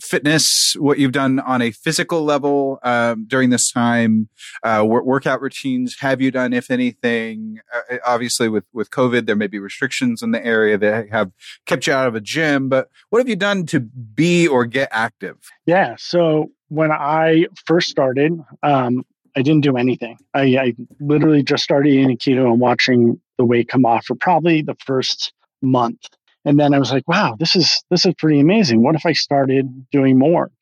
fitness, what you've done on a physical level um, during this time, uh, workout routines. Have you done, if anything? Uh, obviously, with with COVID, there may be restrictions in the area that have kept you out of a gym. But what have you done to be or get active? Yeah. So when I first started, um, I didn't do anything. I, I literally just started eating keto and watching the weight come off for probably the first month and then I was like, wow, this is this is pretty amazing. What if I started doing more?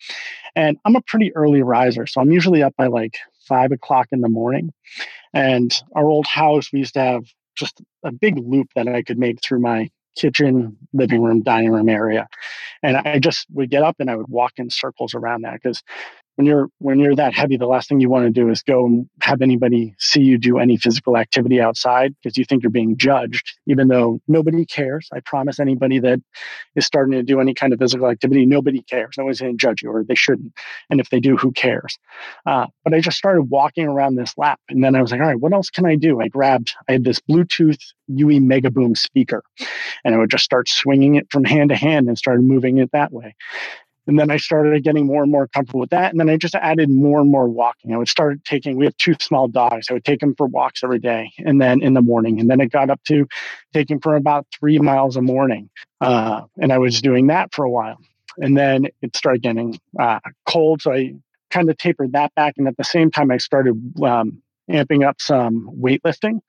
And I'm a pretty early riser, so I'm usually up by like five o'clock in the morning. And our old house, we used to have just a big loop that I could make through my kitchen, living room, dining room area. And I just would get up and I would walk in circles around that because when you're when you're that heavy the last thing you want to do is go and have anybody see you do any physical activity outside because you think you're being judged even though nobody cares. I promise anybody that is starting to do any kind of physical activity nobody cares. No one's going to judge you or they shouldn't. And if they do who cares? Uh, but i just started walking around this lap and then i was like all right what else can i do? I grabbed i had this bluetooth ue mega boom speaker and i would just start swinging it from hand to hand and started moving it that way and then I started getting more and more comfortable with that. And then I just added more and more walking. I would start taking, we have two small dogs. I would take them for walks every day and then in the morning. And then it got up to taking for about three miles a morning. Uh, and I was doing that for a while. And then it started getting uh, cold. So I kind of tapered that back. And at the same time, I started um, amping up some weightlifting.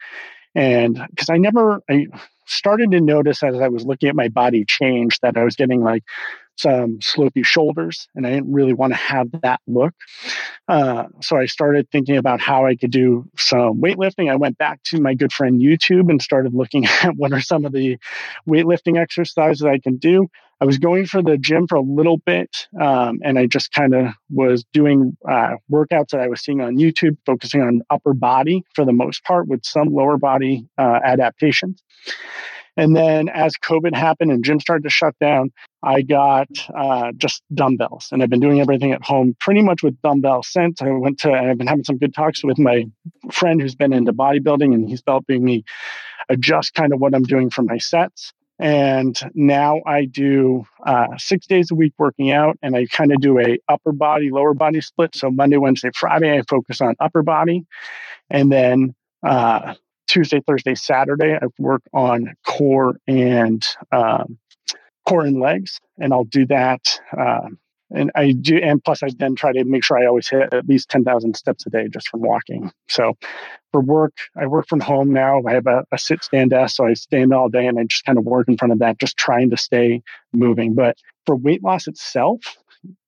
And because I never, I started to notice as I was looking at my body change that I was getting like some slopey shoulders, and I didn't really want to have that look. Uh, so I started thinking about how I could do some weightlifting. I went back to my good friend YouTube and started looking at what are some of the weightlifting exercises I can do. I was going for the gym for a little bit, um, and I just kind of was doing uh, workouts that I was seeing on YouTube, focusing on upper body for the most part, with some lower body uh, adaptations. And then as COVID happened and gym started to shut down, I got uh, just dumbbells, and I've been doing everything at home pretty much with dumbbells since. I went to, I've been having some good talks with my friend who's been into bodybuilding, and he's helping me adjust kind of what I'm doing for my sets. And now I do uh, six days a week working out, and I kind of do a upper body, lower body split. So Monday, Wednesday, Friday, I focus on upper body, and then uh, Tuesday, Thursday, Saturday, I work on core and um, core and legs, and I'll do that. Uh, and I do, and plus I then try to make sure I always hit at least ten thousand steps a day just from walking. So for work, I work from home now. I have a, a sit stand desk, so I stand all day and I just kind of work in front of that, just trying to stay moving. But for weight loss itself,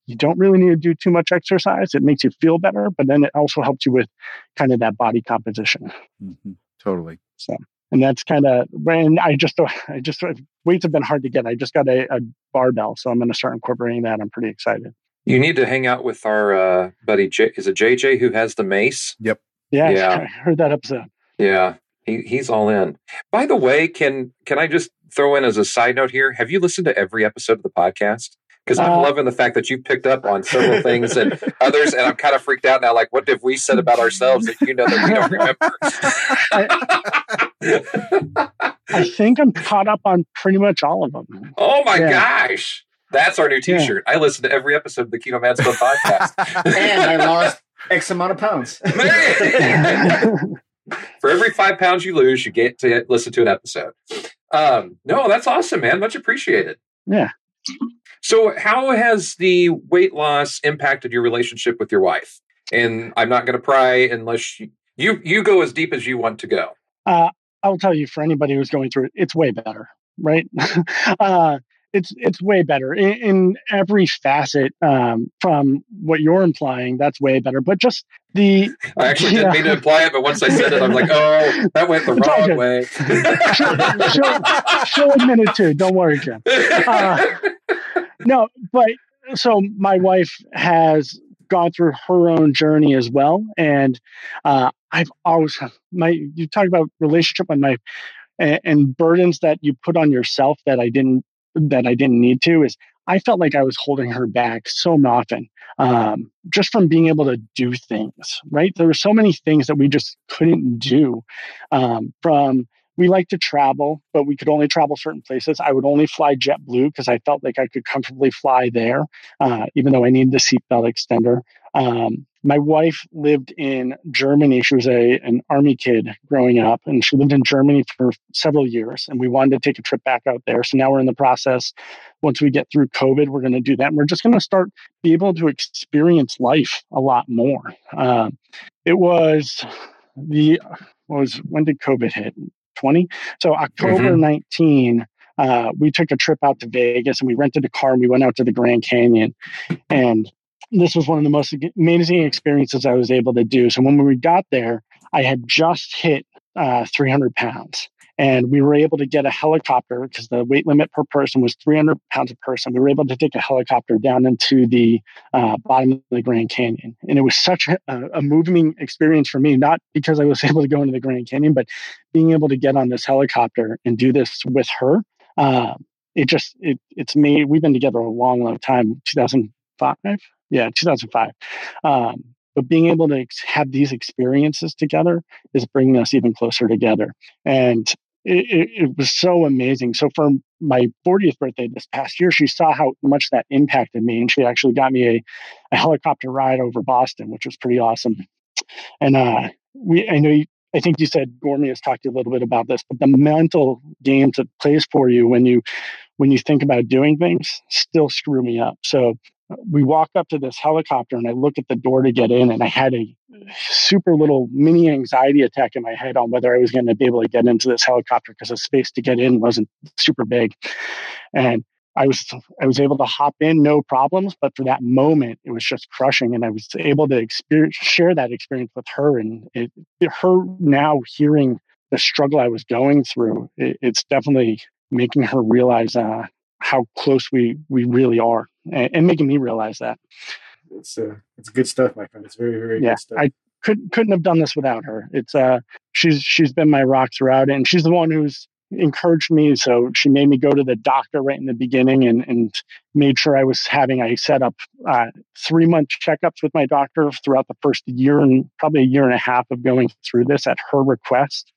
you don't really need to do too much exercise. It makes you feel better, but then it also helps you with kind of that body composition. Mm-hmm. Totally. So, and that's kind of when I just, I just, weights have been hard to get. I just got a, a barbell, so I'm going to start incorporating that. I'm pretty excited. You need to hang out with our uh, buddy. J- is it JJ who has the mace? Yep. Yeah, yeah. I heard that episode. Yeah, he, he's all in. By the way, can can I just throw in as a side note here? Have you listened to every episode of the podcast? Because I'm uh, loving the fact that you picked up on several things and others, and I'm kind of freaked out now. Like, what have we said about ourselves that you know that we don't remember? I, I think I'm caught up on pretty much all of them. Oh my yeah. gosh, that's our new T-shirt. Yeah. I listen to every episode of the Keto Man Club podcast, and I lost X amount of pounds. For every five pounds you lose, you get to listen to an episode. Um, no, that's awesome, man. Much appreciated. Yeah. So, how has the weight loss impacted your relationship with your wife? And I'm not going to pry unless you, you, you go as deep as you want to go. Uh, I'll tell you, for anybody who's going through it, it's way better, right? uh, it's it's way better in, in every facet. Um, from what you're implying, that's way better. But just the I actually didn't mean to imply it, but once I said it, I'm like, oh, that went the wrong way. she'll, she'll, admit it too. Don't worry, Jim. Uh, no, but so my wife has gone through her own journey as well, and uh, I've always my you talk about relationship and my and, and burdens that you put on yourself that I didn't that I didn't need to is I felt like I was holding her back so often, um, just from being able to do things. Right, there were so many things that we just couldn't do, um, from we like to travel, but we could only travel certain places. I would only fly JetBlue because I felt like I could comfortably fly there, uh, even though I needed the seatbelt extender. Um, my wife lived in Germany. She was a an army kid growing up, and she lived in Germany for several years. And we wanted to take a trip back out there. So now we're in the process. Once we get through COVID, we're going to do that. And we're just going to start be able to experience life a lot more. Um, it was the was when did COVID hit? 20. So October mm-hmm. 19, uh, we took a trip out to Vegas and we rented a car and we went out to the Grand Canyon. And this was one of the most amazing experiences I was able to do. So when we got there, I had just hit uh, 300 pounds. And we were able to get a helicopter because the weight limit per person was 300 pounds a person. We were able to take a helicopter down into the uh, bottom of the Grand Canyon. And it was such a, a, moving experience for me, not because I was able to go into the Grand Canyon, but being able to get on this helicopter and do this with her. Uh, it just, it, it's me. We've been together a long, long time, 2005. Yeah, 2005. Um, but being able to have these experiences together is bringing us even closer together. And it, it, was so amazing. So for my 40th birthday this past year, she saw how much that impacted me, and she actually got me a, a helicopter ride over Boston, which was pretty awesome. And uh, we, I know, you, I think you said Gormy has talked to you a little bit about this, but the mental games it plays for you when you when you think about doing things still screw me up. So we walk up to this helicopter and I look at the door to get in and I had a super little mini anxiety attack in my head on whether I was going to be able to get into this helicopter because the space to get in wasn't super big. And I was I was able to hop in no problems, but for that moment it was just crushing, and I was able to experience share that experience with her, and it, her now hearing the struggle I was going through, it, it's definitely making her realize uh, how close we we really are and, and making me realize that. It's uh, it's good stuff, my friend. It's very very yeah, good stuff. I couldn't couldn't have done this without her. It's uh she's she's been my rock throughout, and she's the one who's encouraged me. So she made me go to the doctor right in the beginning and, and made sure I was having, I set up uh, three month checkups with my doctor throughout the first year and probably a year and a half of going through this at her request,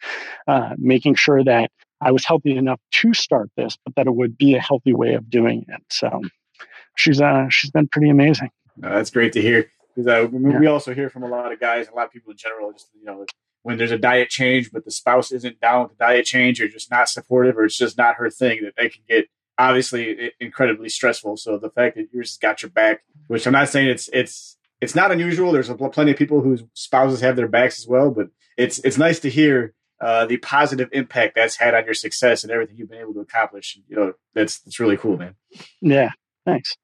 uh, making sure that I was healthy enough to start this, but that it would be a healthy way of doing it. So she's, uh, she's been pretty amazing. that's great to hear. Because uh, we, yeah. we also hear from a lot of guys, a lot of people in general, just you know, when there's a diet change, but the spouse isn't down with the diet change or just not supportive or it's just not her thing, that they can get obviously incredibly stressful. So the fact that yours has got your back, which I'm not saying it's it's it's not unusual. There's plenty of people whose spouses have their backs as well, but it's it's nice to hear uh, the positive impact that's had on your success and everything you've been able to accomplish. You know, that's that's really cool, man. Yeah, thanks.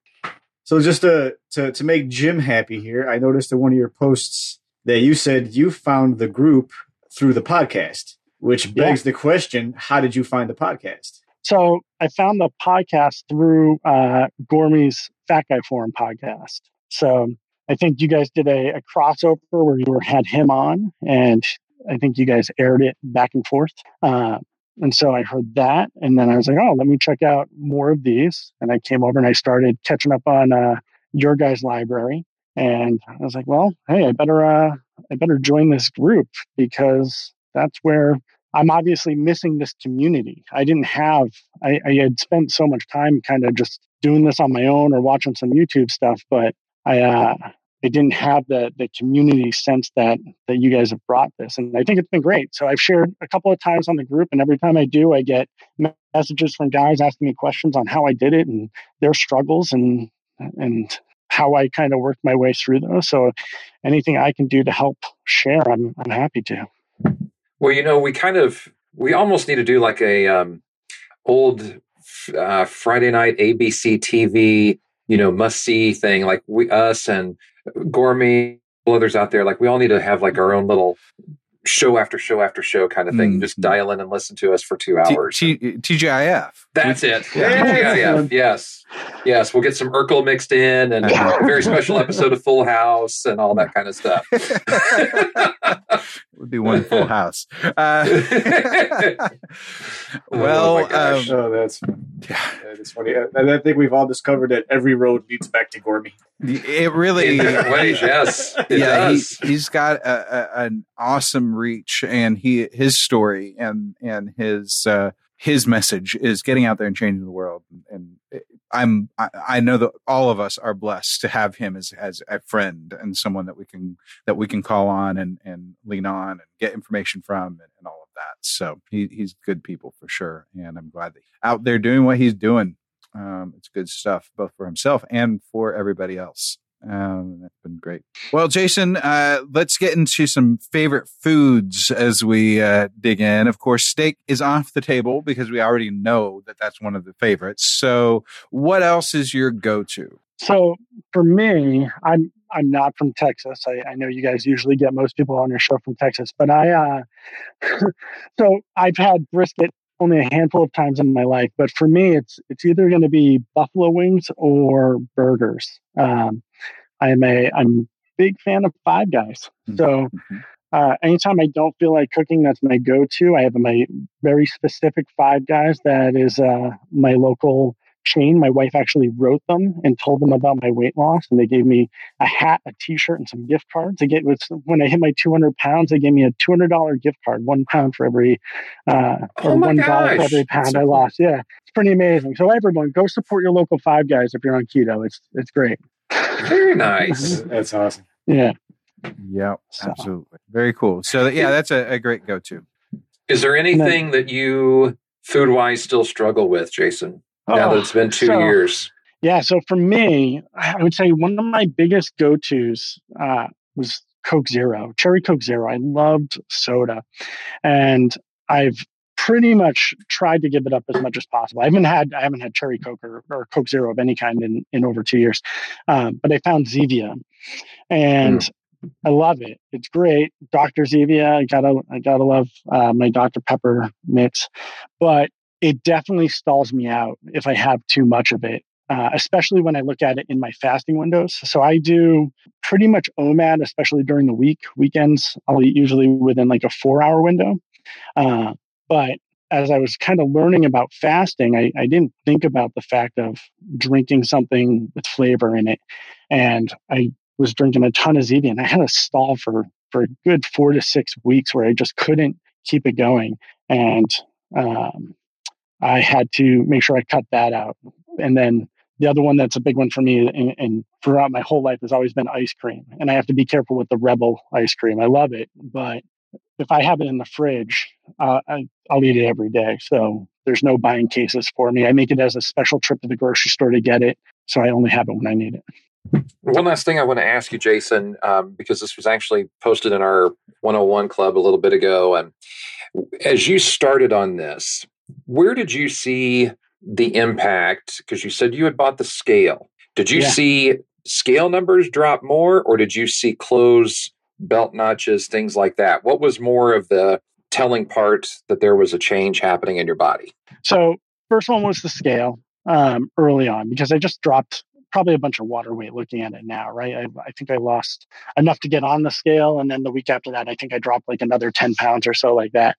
So just to to to make Jim happy here, I noticed in one of your posts that you said you found the group through the podcast, which begs yeah. the question: How did you find the podcast? So I found the podcast through uh, Gormy's Fat Guy Forum podcast. So I think you guys did a, a crossover where you had him on, and I think you guys aired it back and forth. Uh, and so I heard that, and then I was like, "Oh, let me check out more of these." And I came over and I started catching up on uh, your guys' library. And I was like, well, hey, I better, uh, I better join this group because that's where I'm obviously missing this community. I didn't have, I, I had spent so much time kind of just doing this on my own or watching some YouTube stuff, but I, uh, I didn't have the the community sense that that you guys have brought this, and I think it's been great. So I've shared a couple of times on the group, and every time I do, I get messages from guys asking me questions on how I did it and their struggles, and and how I kind of worked my way through those. So anything I can do to help share, I'm I'm happy to. Well, you know, we kind of we almost need to do like a um, old uh, Friday night ABC TV, you know, must see thing. Like we us and Gormy others out there, like we all need to have like our own little show after show after show kind of thing. Mm-hmm. Just dial in and listen to us for two hours. T- T- TGIF. That's it. Yeah. TGIF. Yes. Yes. We'll get some Urkel mixed in and a very special episode of Full House and all that kind of stuff. would be one full house. Uh, well, oh, um, oh, that's yeah, that's funny. I, I, think we've all discovered that every road leads back to Gormy. It really, ways, yes, yeah. He, has got a, a, an awesome reach, and he his story and and his uh, his message is getting out there and changing the world. And I'm I, I, know that all of us are blessed to have him as as a friend and someone that we can that we can call on and and lean on and get information from and, and all of that. So he, he's good people for sure, and I'm glad that out there doing what he's doing um, it's good stuff, both for himself and for everybody else. Um, that's been great. Well, Jason, uh, let's get into some favorite foods as we uh, dig in. Of course, steak is off the table because we already know that that's one of the favorites. So, what else is your go-to? So, for me, I'm I'm not from Texas. I, I know you guys usually get most people on your show from Texas, but I uh, so I've had brisket only a handful of times in my life, but for me, it's it's either going to be buffalo wings or burgers. Um, I'm a I'm big fan of Five Guys, mm-hmm. so mm-hmm. uh, anytime I don't feel like cooking, that's my go-to. I have my very specific Five Guys that is uh, my local chain. My wife actually wrote them and told them about my weight loss, and they gave me a hat, a T-shirt, and some gift cards. They get when I hit my 200 pounds, they gave me a $200 gift card, one pound for every, uh, oh or one dollar for every pound so I lost. Yeah, it's pretty amazing. So everyone, go support your local Five Guys if you're on keto. It's it's great. Very nice. That's awesome. Yeah. Yep. So. Absolutely. Very cool. So yeah, that's a, a great go-to. Is there anything that you food wise still struggle with, Jason? now that it's been two so, years? Yeah. So for me, I would say one of my biggest go tos uh, was Coke Zero, Cherry Coke Zero. I loved soda. And I've pretty much tried to give it up as much as possible. I haven't had I haven't had cherry coke or, or coke zero of any kind in, in over two years, um, but I found Zevia, and mm. I love it. It's great, Dr. Zevia. I gotta I gotta love uh, my Dr. Pepper mix, but it definitely stalls me out if I have too much of it, uh, especially when I look at it in my fasting windows. So I do pretty much OMAD, especially during the week. Weekends, I'll eat usually within like a four hour window. Uh, but as I was kind of learning about fasting, I, I didn't think about the fact of drinking something with flavor in it. And I was drinking a ton of Zevia and I had a stall for, for a good four to six weeks where I just couldn't keep it going. And um, I had to make sure I cut that out. And then the other one that's a big one for me and, and, throughout my whole life has always been ice cream. And I have to be careful with the Rebel ice cream. I love it, but if I have it in the fridge, uh, I, will eat it every day. So there's no buying cases for me. I make it as a special trip to the grocery store to get it. So I only have it when I need it. One last thing I want to ask you, Jason, um, because this was actually posted in our 101 club a little bit ago. And as you started on this, where did you see the impact? Because you said you had bought the scale. Did you yeah. see scale numbers drop more, or did you see clothes, belt notches, things like that? What was more of the telling part that there was a change happening in your body? So, first one was the scale um, early on because I just dropped probably a bunch of water weight looking at it now, right? I, I, think I lost enough to get on the scale. And then the week after that, I think I dropped like another 10 pounds or so, like that.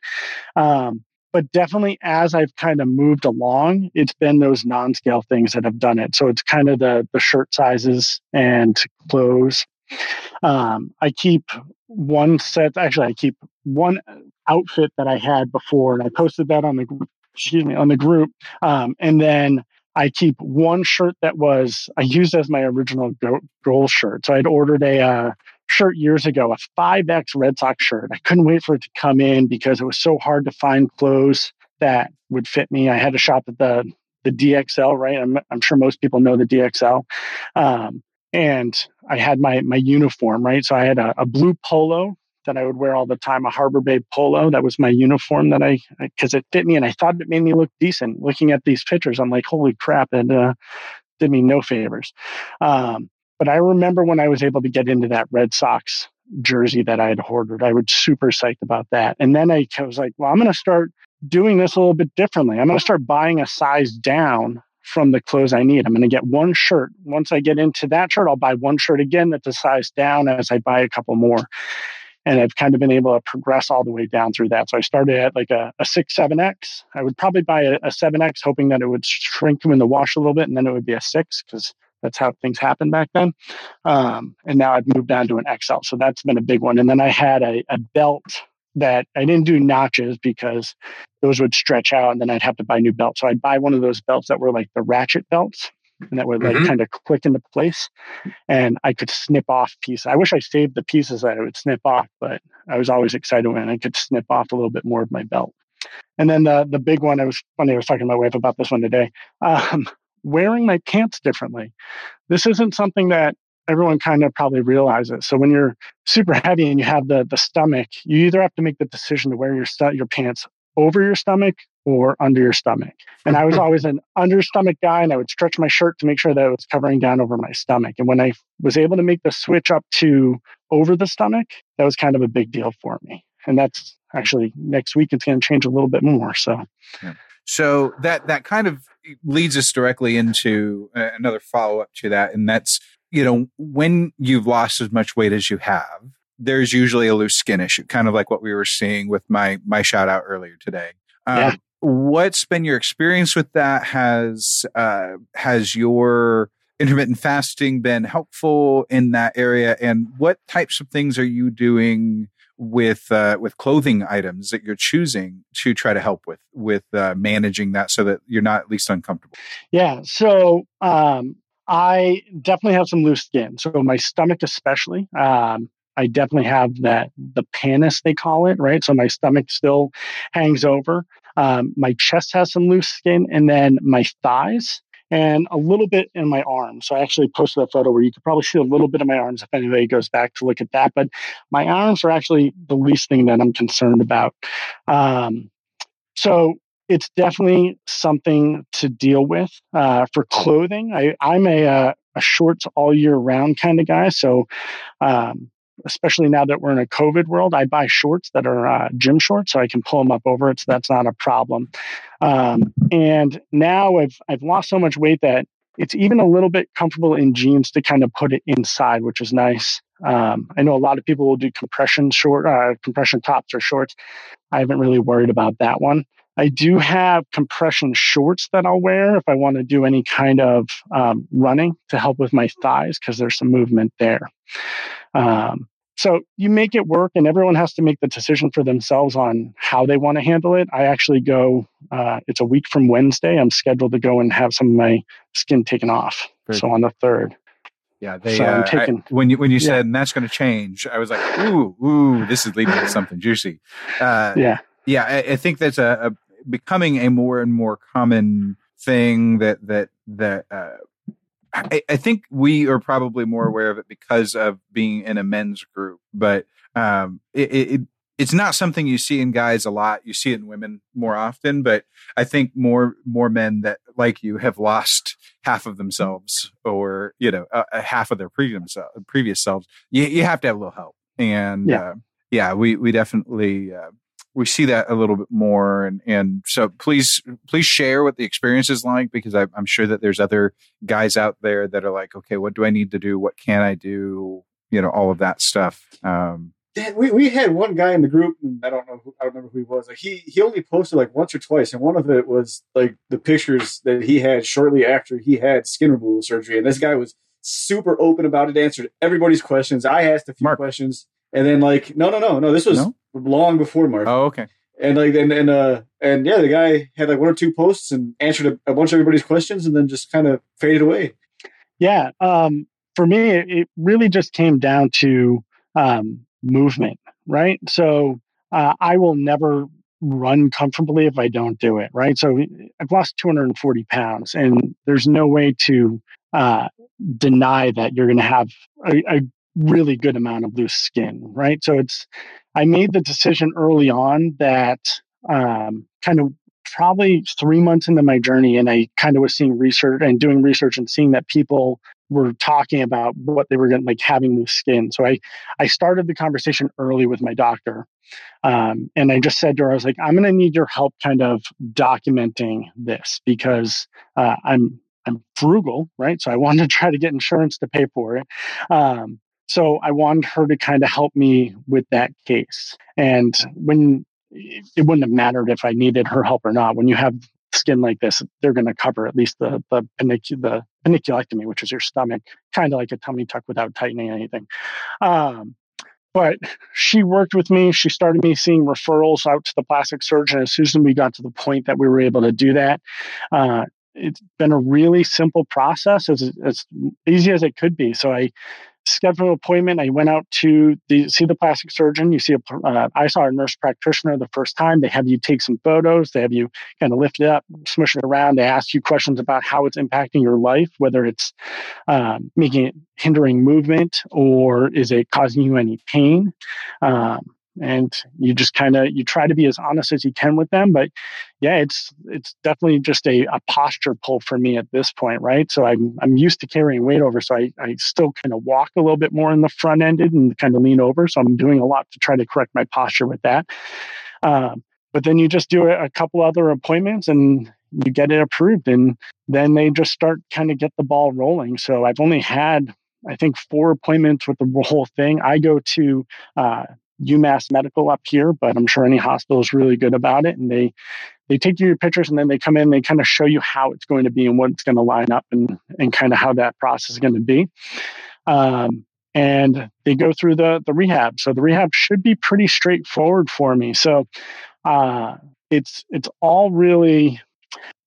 Um, but definitely as I've kind of moved along, it's been those non-scale things that have done it. So it's kind of the the shirt sizes and clothes. Um, I keep one set. Actually, I keep one outfit that I had before, and I posted that on the excuse me on the group. Um, and then I keep one shirt that was I used as my original goal shirt. So I'd ordered a uh, shirt years ago, a 5X Red Sox shirt. I couldn't wait for it to come in because it was so hard to find clothes that would fit me. I had to shop at the the DXL, right? I'm, I'm sure most people know the DXL. Um, and I had my my uniform, right? So I had a, a, blue polo that I would wear all the time, a Harbor Bay polo. That was my uniform that I because it fit me, and I thought it made me look decent. Looking at these pictures, I'm like, holy crap! It uh, did me no favors. Um, but I remember when I was able to get into that Red Sox jersey that I had ordered, I was super psyched about that. And then I was like, well, I'm going to start doing this a little bit differently. I'm going to start buying a size down from the clothes I need. I'm going to get one shirt. Once I get into that shirt, I'll buy one shirt again that's a size down as I buy a couple more. And I've kind of been able to progress all the way down through that. So I started at like a, a 6, 7X. I would probably buy a, a 7X hoping that it would shrink in the wash a little bit and then it would be a 6 because that's how things happened back then. Um, and now I've moved on to an XL. So that's been a big one. And then I had a, a belt that I didn't do notches because those would stretch out and then I'd have to buy new belts. So I'd buy one of those belts that were like the ratchet belts and that would like mm-hmm. kind of click into place and I could snip off pieces. I wish I saved the pieces that I would snip off, but I was always excited when I could snip off a little bit more of my belt. And then the the big one, I was funny, I was talking to my wife about this one today. Um, wearing my pants differently. This isn't something that everyone kind of probably realizes. So when you're super heavy and you have the the stomach, you either have to make the decision to wear your stu- your pants over your stomach or under your stomach. And I was always an under stomach guy and I would stretch my shirt to make sure that it was covering down over my stomach. And when I was able to make the switch up to over the stomach, that was kind of a big deal for me. And that's actually next week it's going to change a little bit more. So yeah. So that that kind of leads us directly into uh, another follow up to that, and that's you know when you've lost as much weight as you have, there's usually a loose skin issue, kind of like what we were seeing with my my shout out earlier today. Um, yeah. What's been your experience with that? Has uh, has your intermittent fasting been helpful in that area? And what types of things are you doing with uh, with clothing items that you're choosing to try to help with with uh, managing that so that you're not at least uncomfortable yeah so um, i definitely have some loose skin so my stomach especially um, i definitely have that the pannus they call it right so my stomach still hangs over um, my chest has some loose skin and then my thighs and a little bit in my arms. So I actually posted a photo where you could probably see a little bit of my arms if anybody goes back to look at that. But my arms are actually the least thing that I'm concerned about. Um, so it's definitely something to deal with. Uh, for clothing, I, I'm a, uh, a shorts all year round kind of guy. So um, especially now that we're in a COVID world, I buy shorts that are uh, gym shorts so I can pull them up over it. So that's not a problem. Um, and now I've, I've lost so much weight that it's even a little bit comfortable in jeans to kind of put it inside, which is nice. Um, I know a lot of people will do compression short, uh, compression tops or shorts. I haven't really worried about that one. I do have compression shorts that I'll wear if I want to do any kind of um, running to help with my thighs because there's some movement there. Um, so you make it work, and everyone has to make the decision for themselves on how they want to handle it. I actually go, uh, it's a week from Wednesday. I'm scheduled to go and have some of my skin taken off. Very so on the third. Yeah, they So uh, I- taking- when you when you Yeah. said and that's going to change, I was like, ooh, ooh, this is leading to something juicy. Uh, Yeah. yeah, I, I think that's a, a becoming a more and more common thing that that that uh, I, I think we are probably more aware of it because of being in a men's group, but um, it, it, it it's not something you see in guys a lot. You see it in women more often, but I think more more men that like you have lost half of themselves or you know a, a half of their previous previous selves. You, you have to have a little help, and Yeah. uh, yeah, we we definitely uh, we see that a little bit more, and and so please please share what the experience is like because I, I'm sure that there's other guys out there that are like, okay, what do I need to do? What can I do? You know, all of that stuff. Um, we, we had one guy in the group, and I don't know, who, I don't remember who he was. Like he he only posted like once or twice, and one of it was like the pictures that he had shortly after he had skin removal surgery, and this guy was super open about it, answered everybody's questions. I asked a few Mark. questions, and then like no no no no, this was No? Long before Mark, oh, okay. and like and and uh and yeah, the guy had like one or two posts and answered a, a bunch of everybody's questions, and then just kind of faded away. Yeah. Um, for me, it, it really just came down to um, movement, right? So uh, I will never run comfortably if I don't do it, right? So I've lost 240 pounds, and there's no way to uh, deny that you're going to have a, a really good amount of loose skin, right? So it's, I made the decision early on that um, kind of probably three months into my journey, and I kind of was seeing research and doing research and seeing that people were talking about what they were like having loose skin. So I I started the conversation early with my doctor, um, and I just said to her, I was like, I'm going to need your help, kind of documenting this because uh, I'm I'm frugal, right? So I wanted to try to get insurance to pay for it. Um, so I wanted her to kind of help me with that case. And when it wouldn't have mattered if I needed her help or not. When you have skin like this, they're going to cover at least the the, panicu- the paniculectomy, which is your stomach, kind of like a tummy tuck without tightening anything. Um, but she worked with me. She started me seeing referrals out to the plastic surgeon. As soon as we got to the point that we were able to do that, uh, it's been a really simple process, as, as easy as it could be. So I scheduled an appointment. I went out to the, see the plastic surgeon. You see, a, uh, I saw a nurse practitioner the first time. They have you take some photos. They have you kind of lift it up, smush it around. They ask you questions about how it's impacting your life, whether it's um, making it hindering movement or is it causing you any pain. Um, and you just kind of you try to be as honest as you can with them but yeah it's it's definitely just a, a posture pull for me at this point right? So i'm i'm used to carrying weight over so i, I still kind of walk a little bit more in the front ended and kind of lean over so i'm doing a lot to try to correct my posture with that. Um, but then you just do a, couple other appointments and you get it approved and then they just start kind of get the ball rolling. So i've only had i think four appointments with the whole thing. I go to uh, UMass Medical up here, but I'm sure any hospital is really good about it. And they they take you your pictures and then they come in, they kind of show you how it's going to be and what it's going to line up and and kind of how that process is going to be. Um, and they go through the the rehab. So the rehab should be pretty straightforward for me. So uh, it's it's all really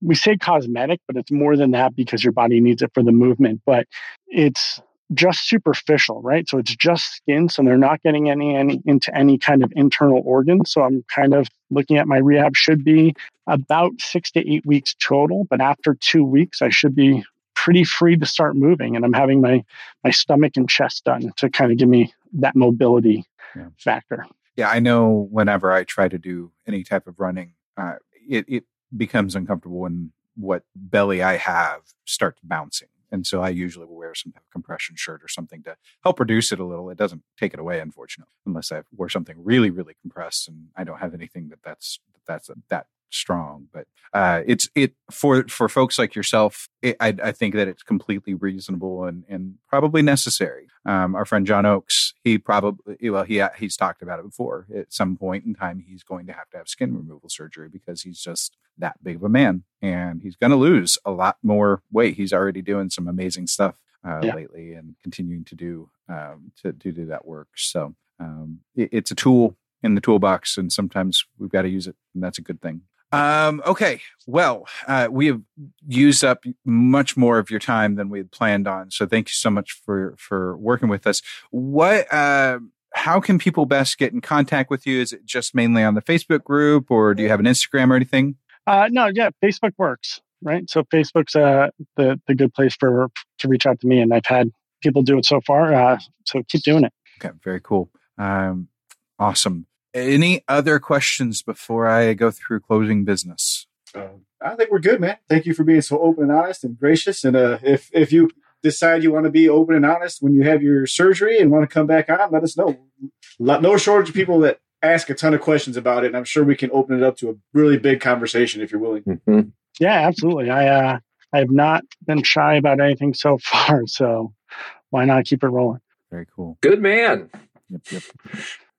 we say cosmetic, but it's more than that because your body needs it for the movement. But it's just superficial, right? So it's just skin. So they're not getting any, any into any kind of internal organ. So I'm kind of looking at my rehab should be about six to eight weeks total. But after two weeks, I should be pretty free to start moving. And I'm having my my stomach and chest done to kind of give me that mobility Yeah. factor. yeah, I know whenever I try to do any type of running, uh, it, it becomes uncomfortable when what belly I have starts bouncing. And so I usually will wear some compression shirt or something to help reduce it a little. It doesn't take it away, unfortunately, unless I wear something really, really compressed and I don't have anything that that's that's that strong. But uh, it's it for for folks like yourself. It, I, I think that it's completely reasonable and and probably necessary. Um, our friend John Oakes, he probably well he he's talked about it before. At some point in time, he's going to have to have skin removal surgery because he's just that big of a man, and he's going to lose a lot more weight. He's already doing some amazing stuff uh, yeah. lately and continuing to do um, to, to do that work. So um, it, it's a tool in the toolbox, and sometimes we've got to use it, and that's a good thing. Um, okay, well, uh, we have used up much more of your time than we had planned on. So thank you so much for for working with us. What? Uh, how can people best get in contact with you? Is it just mainly on the Facebook group, or do you have an Instagram or anything? Uh, no, yeah, Facebook works, right? So Facebook's uh, the the good place for to reach out to me, and I've had people do it so far. Uh, so keep doing it. Okay, very cool. Um, awesome. Any other questions before I go through closing business? Uh, I think we're good, man. Thank you for being so open and honest and gracious. And uh, if if you decide you want to be open and honest when you have your surgery and want to come back on, let us know. No shortage of people that ask a ton of questions about it, and I'm sure we can open it up to a really big conversation if you're willing. Mm-hmm. Yeah, absolutely. I uh, I have not been shy about anything so far, so why not keep it rolling? Very cool. Good man. Yep, yep.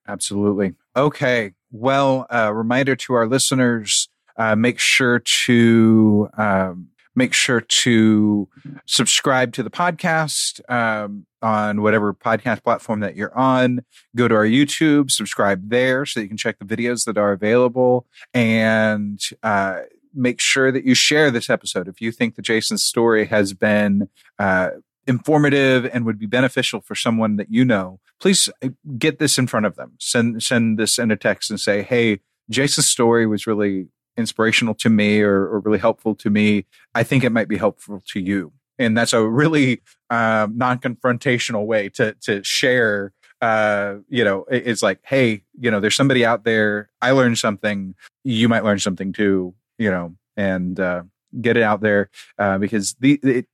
Absolutely. Okay. Well, uh, reminder to our listeners: uh, make sure to um, make sure to subscribe to the podcast um, on whatever podcast platform that you're on. Go to our YouTube, subscribe there, so you can check the videos that are available, and uh, make sure that you share this episode if you think that Jason's story has been uh, informative and would be beneficial for someone that you know, please uh, get this in front of them. Send send this in a text and say, "Hey, Jason's story was really inspirational to me or, or really helpful to me. I think it might be helpful to you." And that's a really um, non-confrontational way to to share. Uh, you know, it's like, hey, you know, there's somebody out there. I learned something. You might learn something too. You know, and uh, get it out there uh, because the it,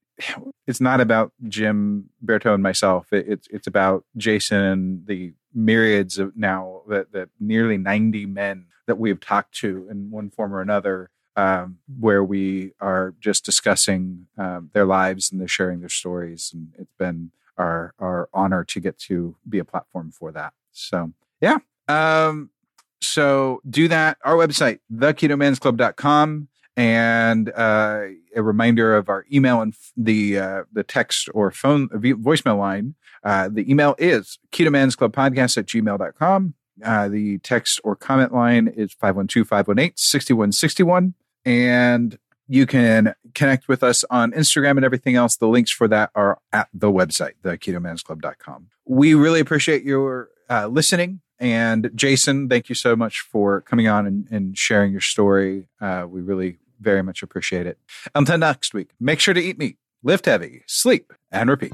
it's not about Jim Berto and myself. It, it's it's about Jason and the myriads of now that that nearly ninety men that we have talked to in one form or another, um, where we are just discussing um, their lives and they're sharing their stories, and it's been our our honor to get to be a platform for that. So yeah. Um, so do that. Our website, theketomansclub.com and uh, a reminder of our email and the uh, the text or phone voicemail line. Uh, the email is ketomansclubpodcast at gmail.com. Uh, the text or comment line is 512-518-6161. And you can connect with us on Instagram and everything else. The links for that are at the website, theketomansclub.com. We really appreciate your uh, listening. And Jason, thank you so much for coming on and, and sharing your story. Uh, we really very much appreciate it. Until next week, make sure to eat meat, lift heavy, sleep, and repeat.